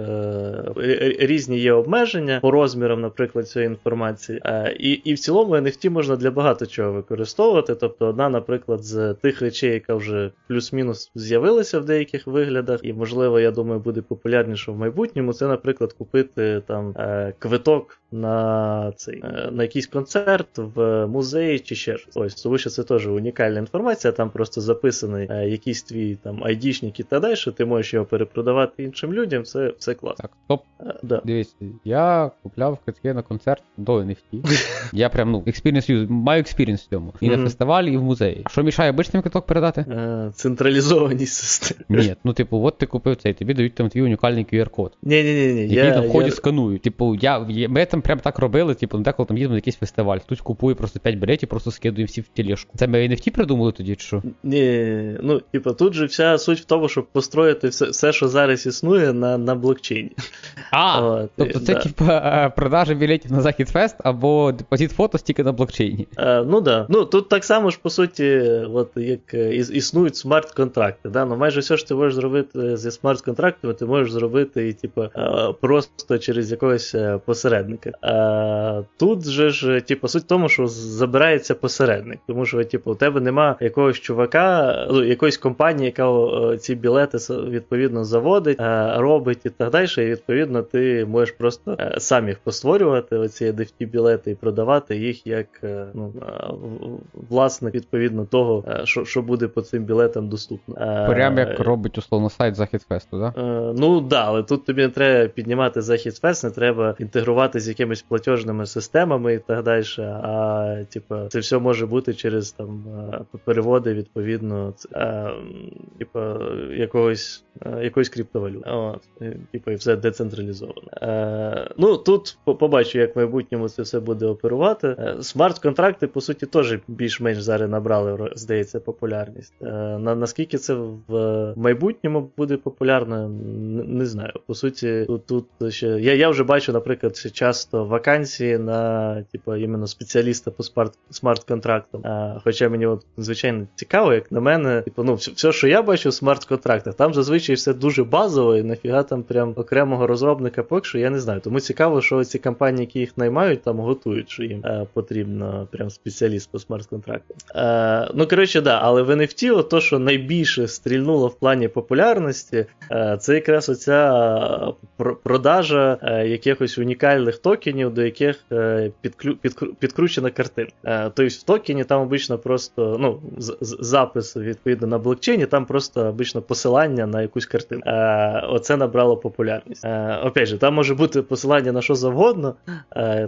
різні є обмеження по розмірам, наприклад, цієї інформації. І, і в цілому NFT можна для багато чого використовувати. Тобто, одна, наприклад, з тих речей, яка вже плюс-мінус з'явилася в деяких виглядах, і, можливо, я думаю, буде популярніше в майбутньому. Це, наприклад, купити там квиток на цей е, на якийсь концерт в музеї чи ще щось. Ось, тому що це теж унікальна інформація. Там просто записаний е, якийсь твій там айдішник і так далі. Ти можеш його перепродавати іншим людям. Це все класно. Так, стоп, Е, да. дивись, я купляв квитки на концерт до NFT. Я прям, ну, experience маю experience в цьому. І на фестивалі, і в музеї. Що мішає обичним квиток передати? Е, Централізовані системи. Ні, ну типу, от ти купив цей, тобі дають там твій унікальний QR-код. Ні, ні, ні, ні. Який Я, там в ході я... сканують. Типу, я, я- ми там прям так робили, типу, ну, деколи там їдемо на якийсь фестиваль, хтось купує просто 5 білетів, просто скидує всі в тележку. Це ми NFT придумали тоді, чи що? Ні, ну, типу, тут же вся суть в тому, щоб построїти все, все що зараз існує на, на блокчейні. А! *laughs* От, Тобто це, да. типа, е, продажа білетів на Захід Фест або депозит фото тільки на блокчейні. Е, ну да. Ну тут так само ж по суті, от як е, іс- існують смарт-контракти. Да? Ну майже все, що ти можеш зробити зі смарт-контрактами, ти можеш зробити і, типу, просто через якогось е, посередника. Е, тут же ж, типу, суть в тому, що забирається посередник. Тому що, типу, у тебе нема якогось чувака, ну, якоїсь компанії, яка е, ці білети відповідно заводить, е, робить і так далі. І відповідно ти можеш просто сам їх постворювати, оці NFT білети і продавати їх як ну, власник відповідно того, що, що буде по цим білетам доступно. Прям як робить условно сайт Захід Фесту, да? Ну да, але тут тобі не треба піднімати захід фест, не треба інтегрувати з якимись платежними системами і так далі. А типа, це все може бути через там е, переводи відповідно е, м, типа, якогось, е, якоїсь криптовалюти. От, і, і все децентралізовано. Ну тут побачу, як в майбутньому це все буде оперувати. Смарт-контракти, по суті, теж більш-менш зараз набрали, здається, популярність. На, наскільки це в майбутньому буде популярно, не знаю. По суті, тут, тут ще. Я, я вже бачу, наприклад, ще часто вакансії на, типу, іменно спеціаліста по смарт, смарт-контрактам. А, хоча мені от звичайно цікаво, як на мене, типу, ну, все, що я бачу в смарт-контрактах, там зазвичай все дуже базово, і нафіга там прям окремого розробника поки що, я не знаю. Тому цікаво, що ці компанії, які їх наймають, там готують, що їм е, потрібно прям спеціаліст по смарт-контрактам. Е, ну, коротше, да, але в NFT, от то, що найбільше стрільнуло в плані популярності, це якраз оця продажа якихось унікальних токенів, до яких е, підклю, підкру- підкручена картинка. Тобто в токені там обично просто ну, запис відповідно на блокчейні, там просто обично посилання на якусь картину. Е, Оце набрало популярність. Опять же, там може бути посилання на що завгодно,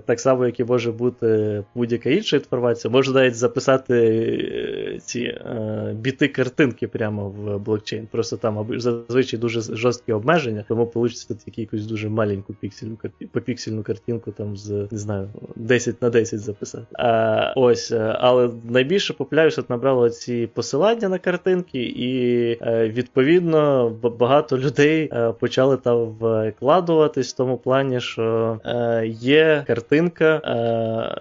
так само, як і може бути будь-яка інша інформація. Може навіть записати е, ці е, біти картинки прямо в блокчейн. Просто там зазвичай дуже жорсткі обмеження, тому вийде тільки якусь дуже маленьку піксельну попіксельну картинку там з не знаю 10 на 10 записати. А, Ось, е, але найбільше популярність набрало ці посилання на картинки, і е, відповідно багато людей е, почали там вкладуватись в тому плані, що є картинка,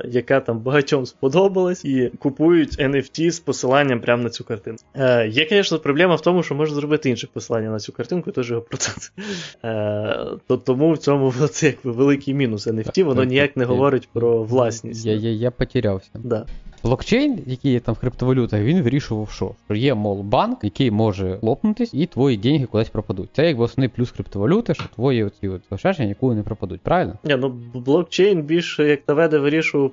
яка там багатьом сподобалась, і купують NFT з посиланням прямо на цю картинку. Є, звісно, проблема в тому, що можна зробити інше посилання на цю картинку, і теж його процес. То тому в цьому *laughs* це якби великий мінус NFT, воно ніяк не говорить про власність. Я я, я потерявся. Да. Блокчейн, який є там в криптовалютах, він вирішував, що є, мол, банк, який може лопнутись, і твої деньги кудись пропадуть. Це якби основний плюс криптовалюти, що твої оці от заощадження ніколи не пропадуть, правильно? Ні, ну блокчейн більше, як на веде, вирішував.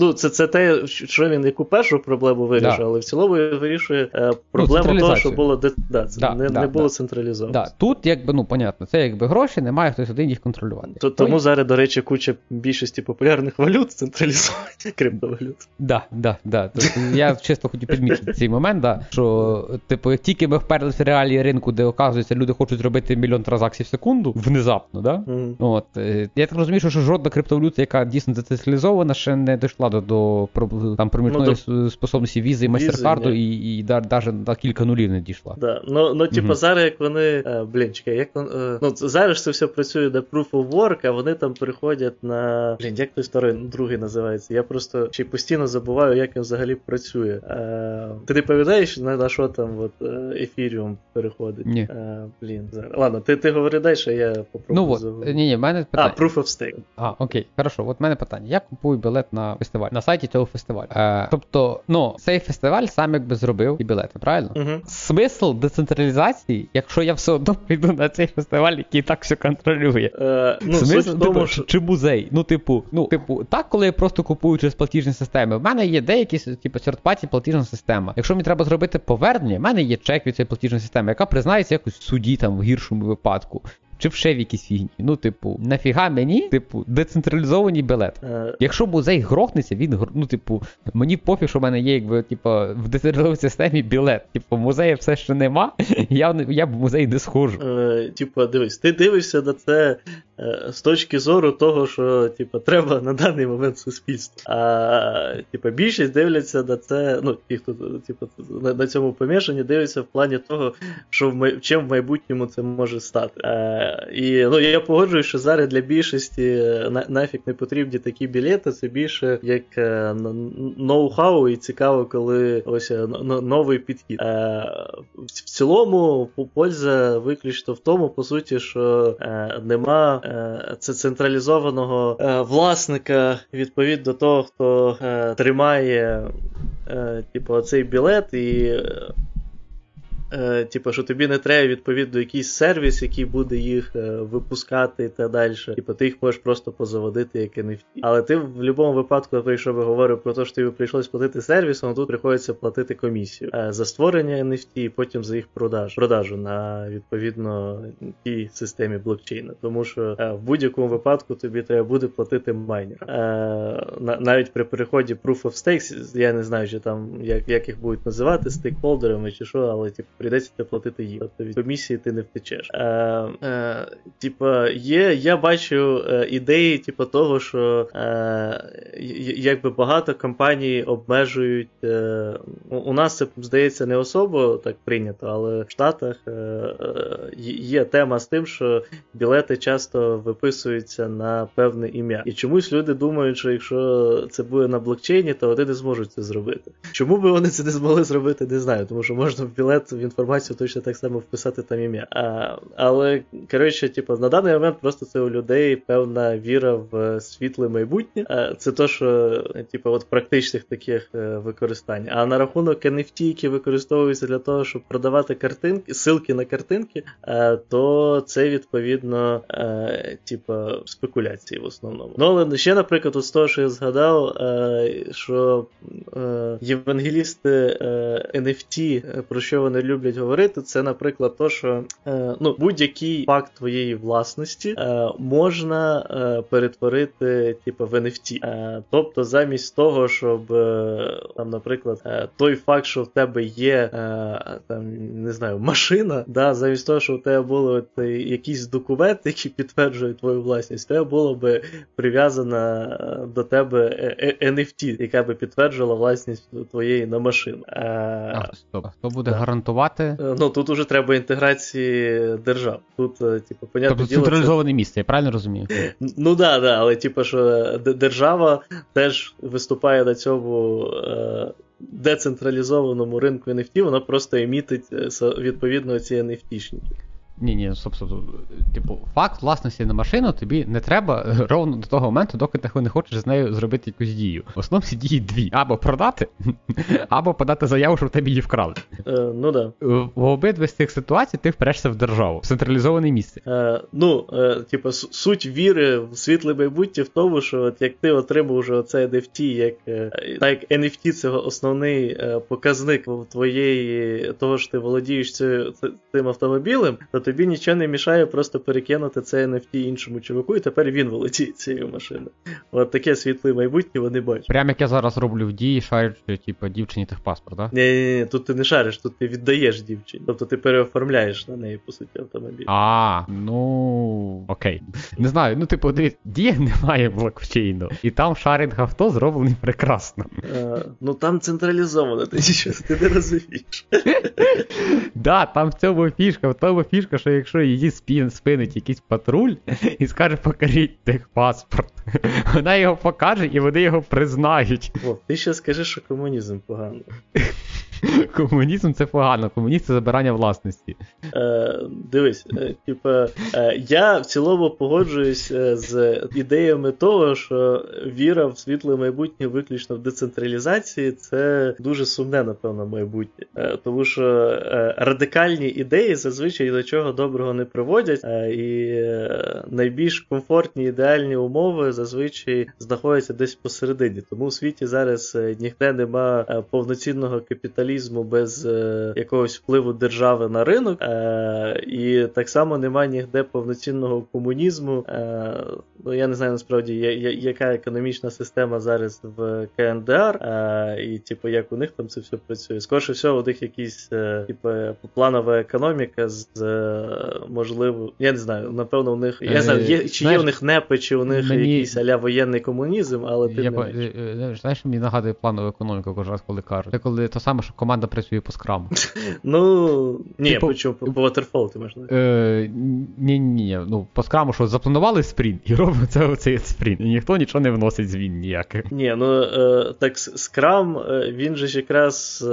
Ну, це це те, що він яку першу проблему вирішив, да. але в цілому вирішує е, ну, проблему ну, того, що було де, да, це да, не не було централізовано. Да. Тут, якби, ну, понятно, це якби гроші, немає хтось один їх контролювати. То, Тому зараз, до речі, куча більшості популярних валют централізовані *laughs* криптовалют. Да, да, да. Тобто я чисто хотів підмітити цей момент, да, що, типу, як тільки ми вперлися в реалії ринку, де оказується, люди хочуть зробити мільйон транзакцій в секунду, внезапно, да? Mm. От, е, Я так розумію, що жодна криптовалюта, яка дійсно децентралізована, ще не дійшла до, до там проміжної ну, до... способності візи і мастеркарду, і, і навіть на кілька нулів не дійшла. Да. Ну, ну типу, mm-hmm. зараз як вони. Е, блін, чекай, як. Е, ну, зараз це все працює на Proof of Work, а вони там переходять на. Блін, як той старий другий називається? Я просто ще й постійно забуваю, як він взагалі працює. Е, Ти не пам'ятаєш, на, на що там от, ефіріум переходить? Ні. Е, Блін, зараз. Ладно, ти ти говори далі, я попробую. Ну от, ні, ні, мене питання. А, Proof of Stake. А, окей, хорошо, от мене питання. Я купую білет на фестиваль, на сайті цього фестивалю. Е, Тобто, ну, цей фестиваль сам якби зробив і білети, правильно? Угу. Смисл децентралізації, якщо я все одно *laughs* прийду на цей фестиваль, який так все контролює. Е, ну, Смисл, типу, тому, що... Чи музей? Ну, типу, ну, типу, так, коли я просто купую через платіжні системи, в мене є деякі, типу, середпаті платіжна система. Якщо мені треба зробити повернення, в мене є чек від цієї платіжної системи, яка признається якось в суді там в гіршому випадку. Чи в ще в якійсь фігні. Ну, типу, нафіга мені, типу, децентралізований білет. Uh... Якщо музей грохнеться, він ну, типу, мені пофіг, що в мене є, якби, типу, в децентралізованій системі білет. Типу, музею все ще нема, *laughs* я я в музей не схожу. Uh, типу, дивись, ти дивишся на це е, з точки зору того, що типу, треба на даний момент суспільству. А типу, більшість дивляться на це, ну, ті, хто типу, на, на цьому помішані, дивляться в плані того, що в май... чим в майбутньому це може стати. І ну, я погоджуюсь, що зараз для більшості на, нафіг не потрібні такі білети. Це більше як е, ноу-хау, і цікаво, коли ось е, новий підхід. Е, в цілому, польза виключно в тому, по суті, що нема це централізованого власника відповідно того, хто тримає типу, цей білет і Е, Типу, що тобі не треба відповідно якийсь сервіс, який буде їх е, випускати та далі. Типу, ти їх можеш просто позаводити, як NFT. Але ти в будь-якому випадку, якщо би говорив про те, що тобі прийшлось платити сервісом, тут приходиться платити комісію е, за створення NFT і потім за їх продаж, продажу на відповідно тій системі блокчейна. Тому що е, в будь-якому випадку тобі треба буде платити майнер. Навіть при переході Proof of Stakes, я не знаю, чи там як, як їх будуть називати стейкхолдерами чи що, але типу прийдеться платити їм. Тобто від комісії ти не втечеш. Е, е, Типа, є, я бачу е, ідеї, типу, того, що е, якби багато компаній обмежують. Е, у нас це здається не особо так прийнято, але в Штатах е, е, є тема з тим, що білети часто виписуються на певне ім'я. І чомусь люди думають, що якщо це буде на блокчейні, то вони не зможуть це зробити. Чому би вони це не змогли зробити, не знаю, тому що можна в білет він інформацію точно так само вписати там ім'я. А, Але, коротше, типу, на даний момент просто це у людей певна віра в світле майбутнє. А, Це то, що, типу, от практичних таких е, використань. А на рахунок NFT, які використовуються для того, щоб продавати картинки, ссылки на картинки, а, то це відповідно, типу, спекуляції в основному. Ну, але ще, наприклад, от з того, що я згадав, що євангелісти NFT, про що вони люблять люблять говорити, це, наприклад, то, що е, ну, будь-який факт твоєї власності е, можна е, перетворити типу, в NFT. Е, тобто, замість того, щоб, е, там, наприклад, той факт, що в тебе є там, не знаю, машина, да, замість того, що в тебе було якийсь документ, який підтверджує твою власність, в тебе було би прив'язана до тебе NFT, яка би підтверджувала власність твоєї на машину. А, стоп. Хто буде да. гарантувати? Ну тут уже треба інтеграції держав. Тут, типу, понятно. Тобто централізоване це... місце, я правильно розумію? Ну да, да, але типу, що держава теж виступає на цьому. Децентралізованому ринку NFT, вона просто емітить відповідно ці NFT-шники. Ні, ні, стоп, стоп, Типу, факт власності на машину тобі не треба е, *laughs* ровно до того моменту, доки ти не хочеш з нею зробити якусь дію. В основному ці дії дві: або продати, *laughs* або подати заяву, що в тебе її вкрали. Е, ну да. В обидві з цих ситуацій ти впрешся в державу, в централізоване місце. Е, Ну, е, типу, суть віри в світле майбутнє в тому, що от як ти отримав вже оце NFT, як е, так як NFT це основний е, показник твоєї того, що ти володієш цим автомобілем, то тобі нічого не мішає просто перекинути це NFT іншому чуваку, і тепер він володіє цією машиною. От таке світле майбутнє вони бачать. Прямо як я зараз роблю в дії, шарячи, типу, дівчині техпаспорт, так? Ні, ні, ні, тут ти не шариш, тут ти віддаєш дівчині. Тобто ти переоформляєш на неї, по суті, автомобіль. А, ну окей. Не знаю, ну типу, дивіться, дія немає блокчейну, і там шаринг авто зроблений прекрасно. А, ну там централізовано, ти щось ти не розумієш. *laughs* Да, там в цьому фішка, в тому фішка фішка, що якщо її спін, спинить якийсь патруль *laughs* і скаже, покажіть техпаспорт, *laughs* вона його покаже і вони його признають. О, ти ще скажи, що комунізм поганий. *laughs* *laughs* Комунізм це погано, комунізм це забирання власності. Е, Дивись, е, типа, е, я в цілому погоджуюсь е, з ідеями того, що віра в світле майбутнє виключно в децентралізації це дуже сумне, напевно, майбутнє. Е, тому що е, радикальні ідеї зазвичай до чого доброго не приводять, і найбільш комфортні ідеальні умови зазвичай знаходяться десь посередині. Тому у світі зараз ніде нема повноцінного капіталізму капіталізму без е, якогось впливу держави на ринок, е, і так само немає ніде повноцінного комунізму. Е, ну я не знаю насправді, я, я, яка економічна система зараз в КНДР, е, і типу, як у них там це все працює. Скорше всього, у них якісь е, типу, планова економіка з е, можливо, я не знаю, напевно, у них я знаю, є, чи є у них непи, чи у них мені... якийсь аля воєнний комунізм, але ти не знаєш, мені нагадує планову економіку кожен раз, коли кажуть. Це коли то саме, що команда працює по скраму. *laughs* Ну, ні, типу, почув, по Waterfall ти можна. Е, Ні, ні, ну по скраму, що запланували спринт і *laughs* робимо це оцей спринт. І ніхто нічого не вносить змін ніяких. Ні, ну е, так скрам, е, він же ж якраз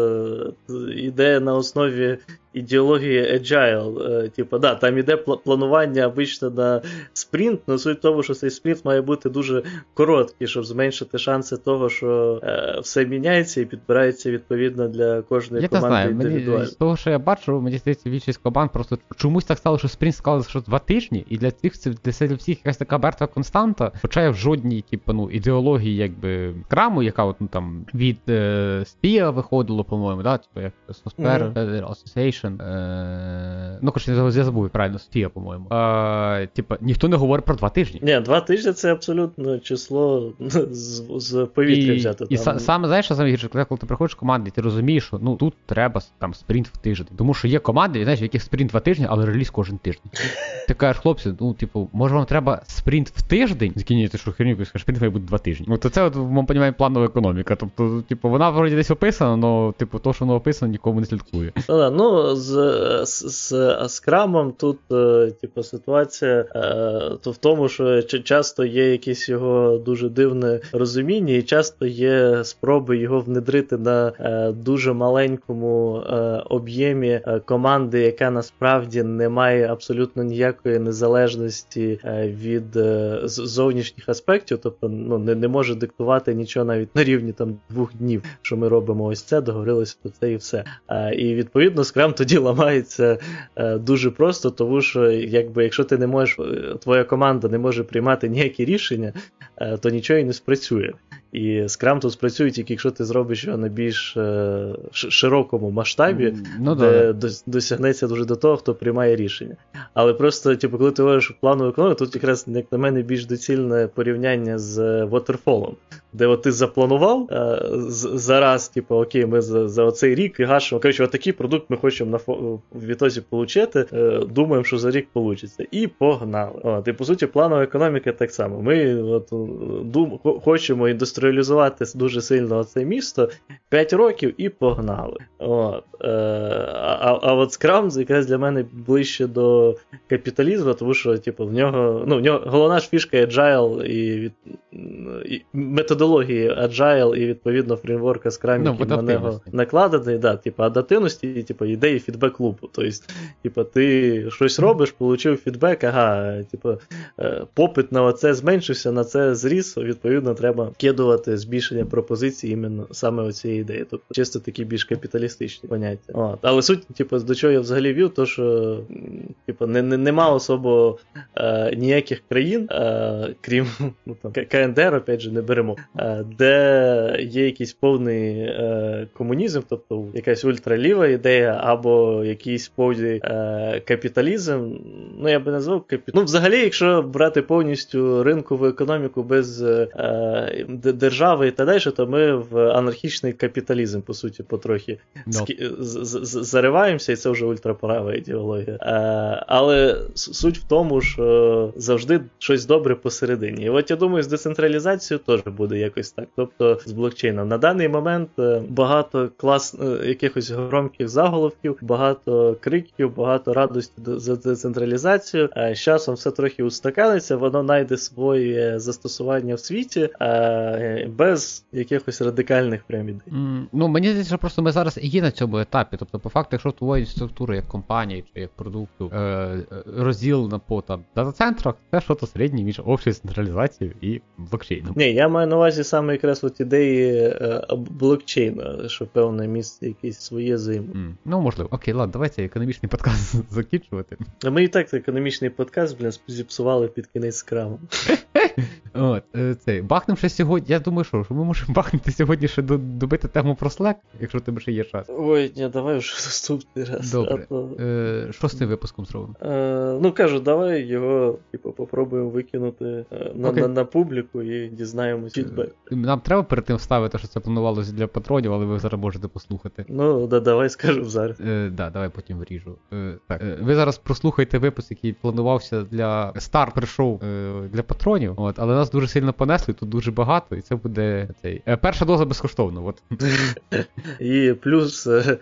іде на основі ідеології agile. Е, типу, да, там іде планування обично на спринт, але суть в тому, що цей спринт має бути дуже короткий, щоб зменшити шанси того, що е, все міняється і підбирається відповідно для кожної я команди. Знаю, мені, з того, що я бачу, мені здається, більшість команд просто чомусь так стало, що спринт сказали, що два тижні, і для цих для всіх якась така мертва константа, хоча я в жодній типу, ну, ідеології якби краму, яка от, ну, там від е, Спія виходило, по-моєму, да? типу, як Software mm-hmm. Association. Foundation. Е, Ну, коротше, я забув правильно, Софія, по-моєму. Е, Типа, ніхто не говорить про два тижні. Ні, два тижні це абсолютно число з, з повітря і, взято. І там. саме знаєш, що саме гірше, коли ти приходиш в команди, ти розумієш, що ну тут треба там спринт в тиждень. Тому що є команди, знаєш, в яких спринт два тижні, але реліз кожен тиждень. *laughs* Ти кажеш, хлопці, ну, типу, може вам треба спринт в тиждень? Ти що херню, скажеш, спринт має бути два тижні. Ну, то це, от, в моєму розумінні, планова економіка. Тобто, типу, вона вроді десь описана, але типу, то, що воно описано, нікому не слідкує. Ну, ну з з скрамом тут, е, типу, ситуація е, то в тому, що часто є якесь його дуже дивне розуміння, і часто є спроби його внедрити на е, дуже маленькому об'ємі команди, яка насправді не має абсолютно ніякої незалежності від зовнішніх аспектів, тобто ну, не, не може диктувати нічого навіть на рівні там двох днів, що ми робимо ось це, договорилися про це і все. І відповідно скрам тоді ламається е, дуже просто, тому що якби якщо ти не можеш, е, твоя команда не може приймати ніякі рішення, е, то нічого і не спрацює. І Scrum тут спрацює тільки якщо ти зробиш його на більш е, широкому масштабі, ну, де да. досягнеться дуже до того, хто приймає рішення. Але просто, типу, коли ти говориш планову економіку, тут якраз, як на мене, більш доцільне порівняння з Waterfall, де от ти запланував е, зараз, типу, окей, ми за за оцей рік і гашимо. Коротше, отакий продукт ми хочемо на в відтозі отримати, е, думаємо, що за рік вийде. І погнали. От, І по суті, планова економіка так само. Ми от, дум, хочемо індустріалізувати дуже сильно це місто 5 років і погнали. От. Е, А а от Scrum якраз для мене ближче до капіталізму, тому що типу, в нього ну, в нього головна ж фішка Agile і, і методології Agile і відповідно фреймворка Scrum, ну, який на нього накладений, да, типу, адаптивності типу, ідеї фідбек лупу. Тобто, типу, ти щось робиш, отримав фідбек, ага, типу, е, попит на це зменшився, на це зріс, відповідно, треба вкидувати збільшення пропозицій іменно саме оцієї ідеї. Тобто чисто такі більш капіталістичні поняття. От. Але суть, типу, до чого я взагалі вів, то що типу, не, не, нема особо е, ніяких країн, е, крім ну, там, КНДР, опять же, не беремо, де є якийсь повний е, комунізм, тобто якась ультраліва ідея, або якийсь повний е, капіталізм. Ну, я би назвав капіталізм. Ну, взагалі, якщо брати повністю ринкову економіку без е, держави і так далі, то ми в анархічний капіталізм, по суті, потрохи no. зариваємося, і це вже ультраправа ідеологія. Е, але суть в тому, що завжди щось добре посередині. І от я думаю, з децентралізацією теж буде якось так. Тобто з блокчейном. На даний момент е, багато клас е, якихось громких заголовків, багато криків, багато радості за децентралізацію. З часом все трохи устаканиться, воно знайде своє застосування в світі без якихось радикальних прям ідей. Mm, ну мені здається, що просто ми зараз і є на цьому етапі. Тобто, по факту, якщо твої структури як компанії чи як продукту е, розділена по там дата-центрах, це щось середнє між офіс централізацією і блокчейном. Ні, я маю на увазі саме якраз от ідеї е, блокчейна, що певне місце якесь своє займу. Mm. Ну можливо. Окей, ладно, давайте економічний подкаст *laughs* закінчувати. А ми і так економічний подкаст, блін, зіпсували під кінець скраму. *laughs* От, е, цей, бахнем ще сьогодні. Я думаю, що, що ми можемо бахнути сьогодні ще добити тему про Slack, якщо в тебе ще є час. Ой, ні, давай вже наступний раз. Добре. то... Е, Що з цим випуском зробимо? Е, Ну кажу, давай його, типу, попробуємо викинути е, на на, на публіку і дізнаємось фідбек. Нам треба перед тим вставити, що це планувалося для патронів, але ви зараз можете послухати. Ну, да, давай скажемо зараз. Е, Да, давай потім вріжу. Е, так, е, Ви зараз прослухаєте випуск, який планувався для Стар прийшов е, для патронів, от, але нас дуже сильно понесли, тут дуже багато, і це буде цей. Е, перша доза безкоштовна. от. І плюс е,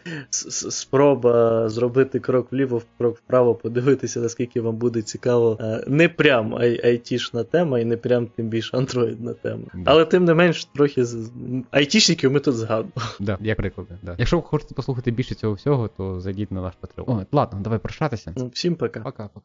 спроба зробити крок вліво, крок вправо, подивитися, наскільки вам буде цікаво. Е, не прям айтішна тема, і не прям тим більше андроїдна тема. Але тим не менш, трохи з айтішників ми тут згадували. Да, як приклади. да. Якщо ви хочете послухати більше цього всього, то зайдіть на наш патрон. Ладно, давай прощатися. Ну, всім пока. Пока-пока.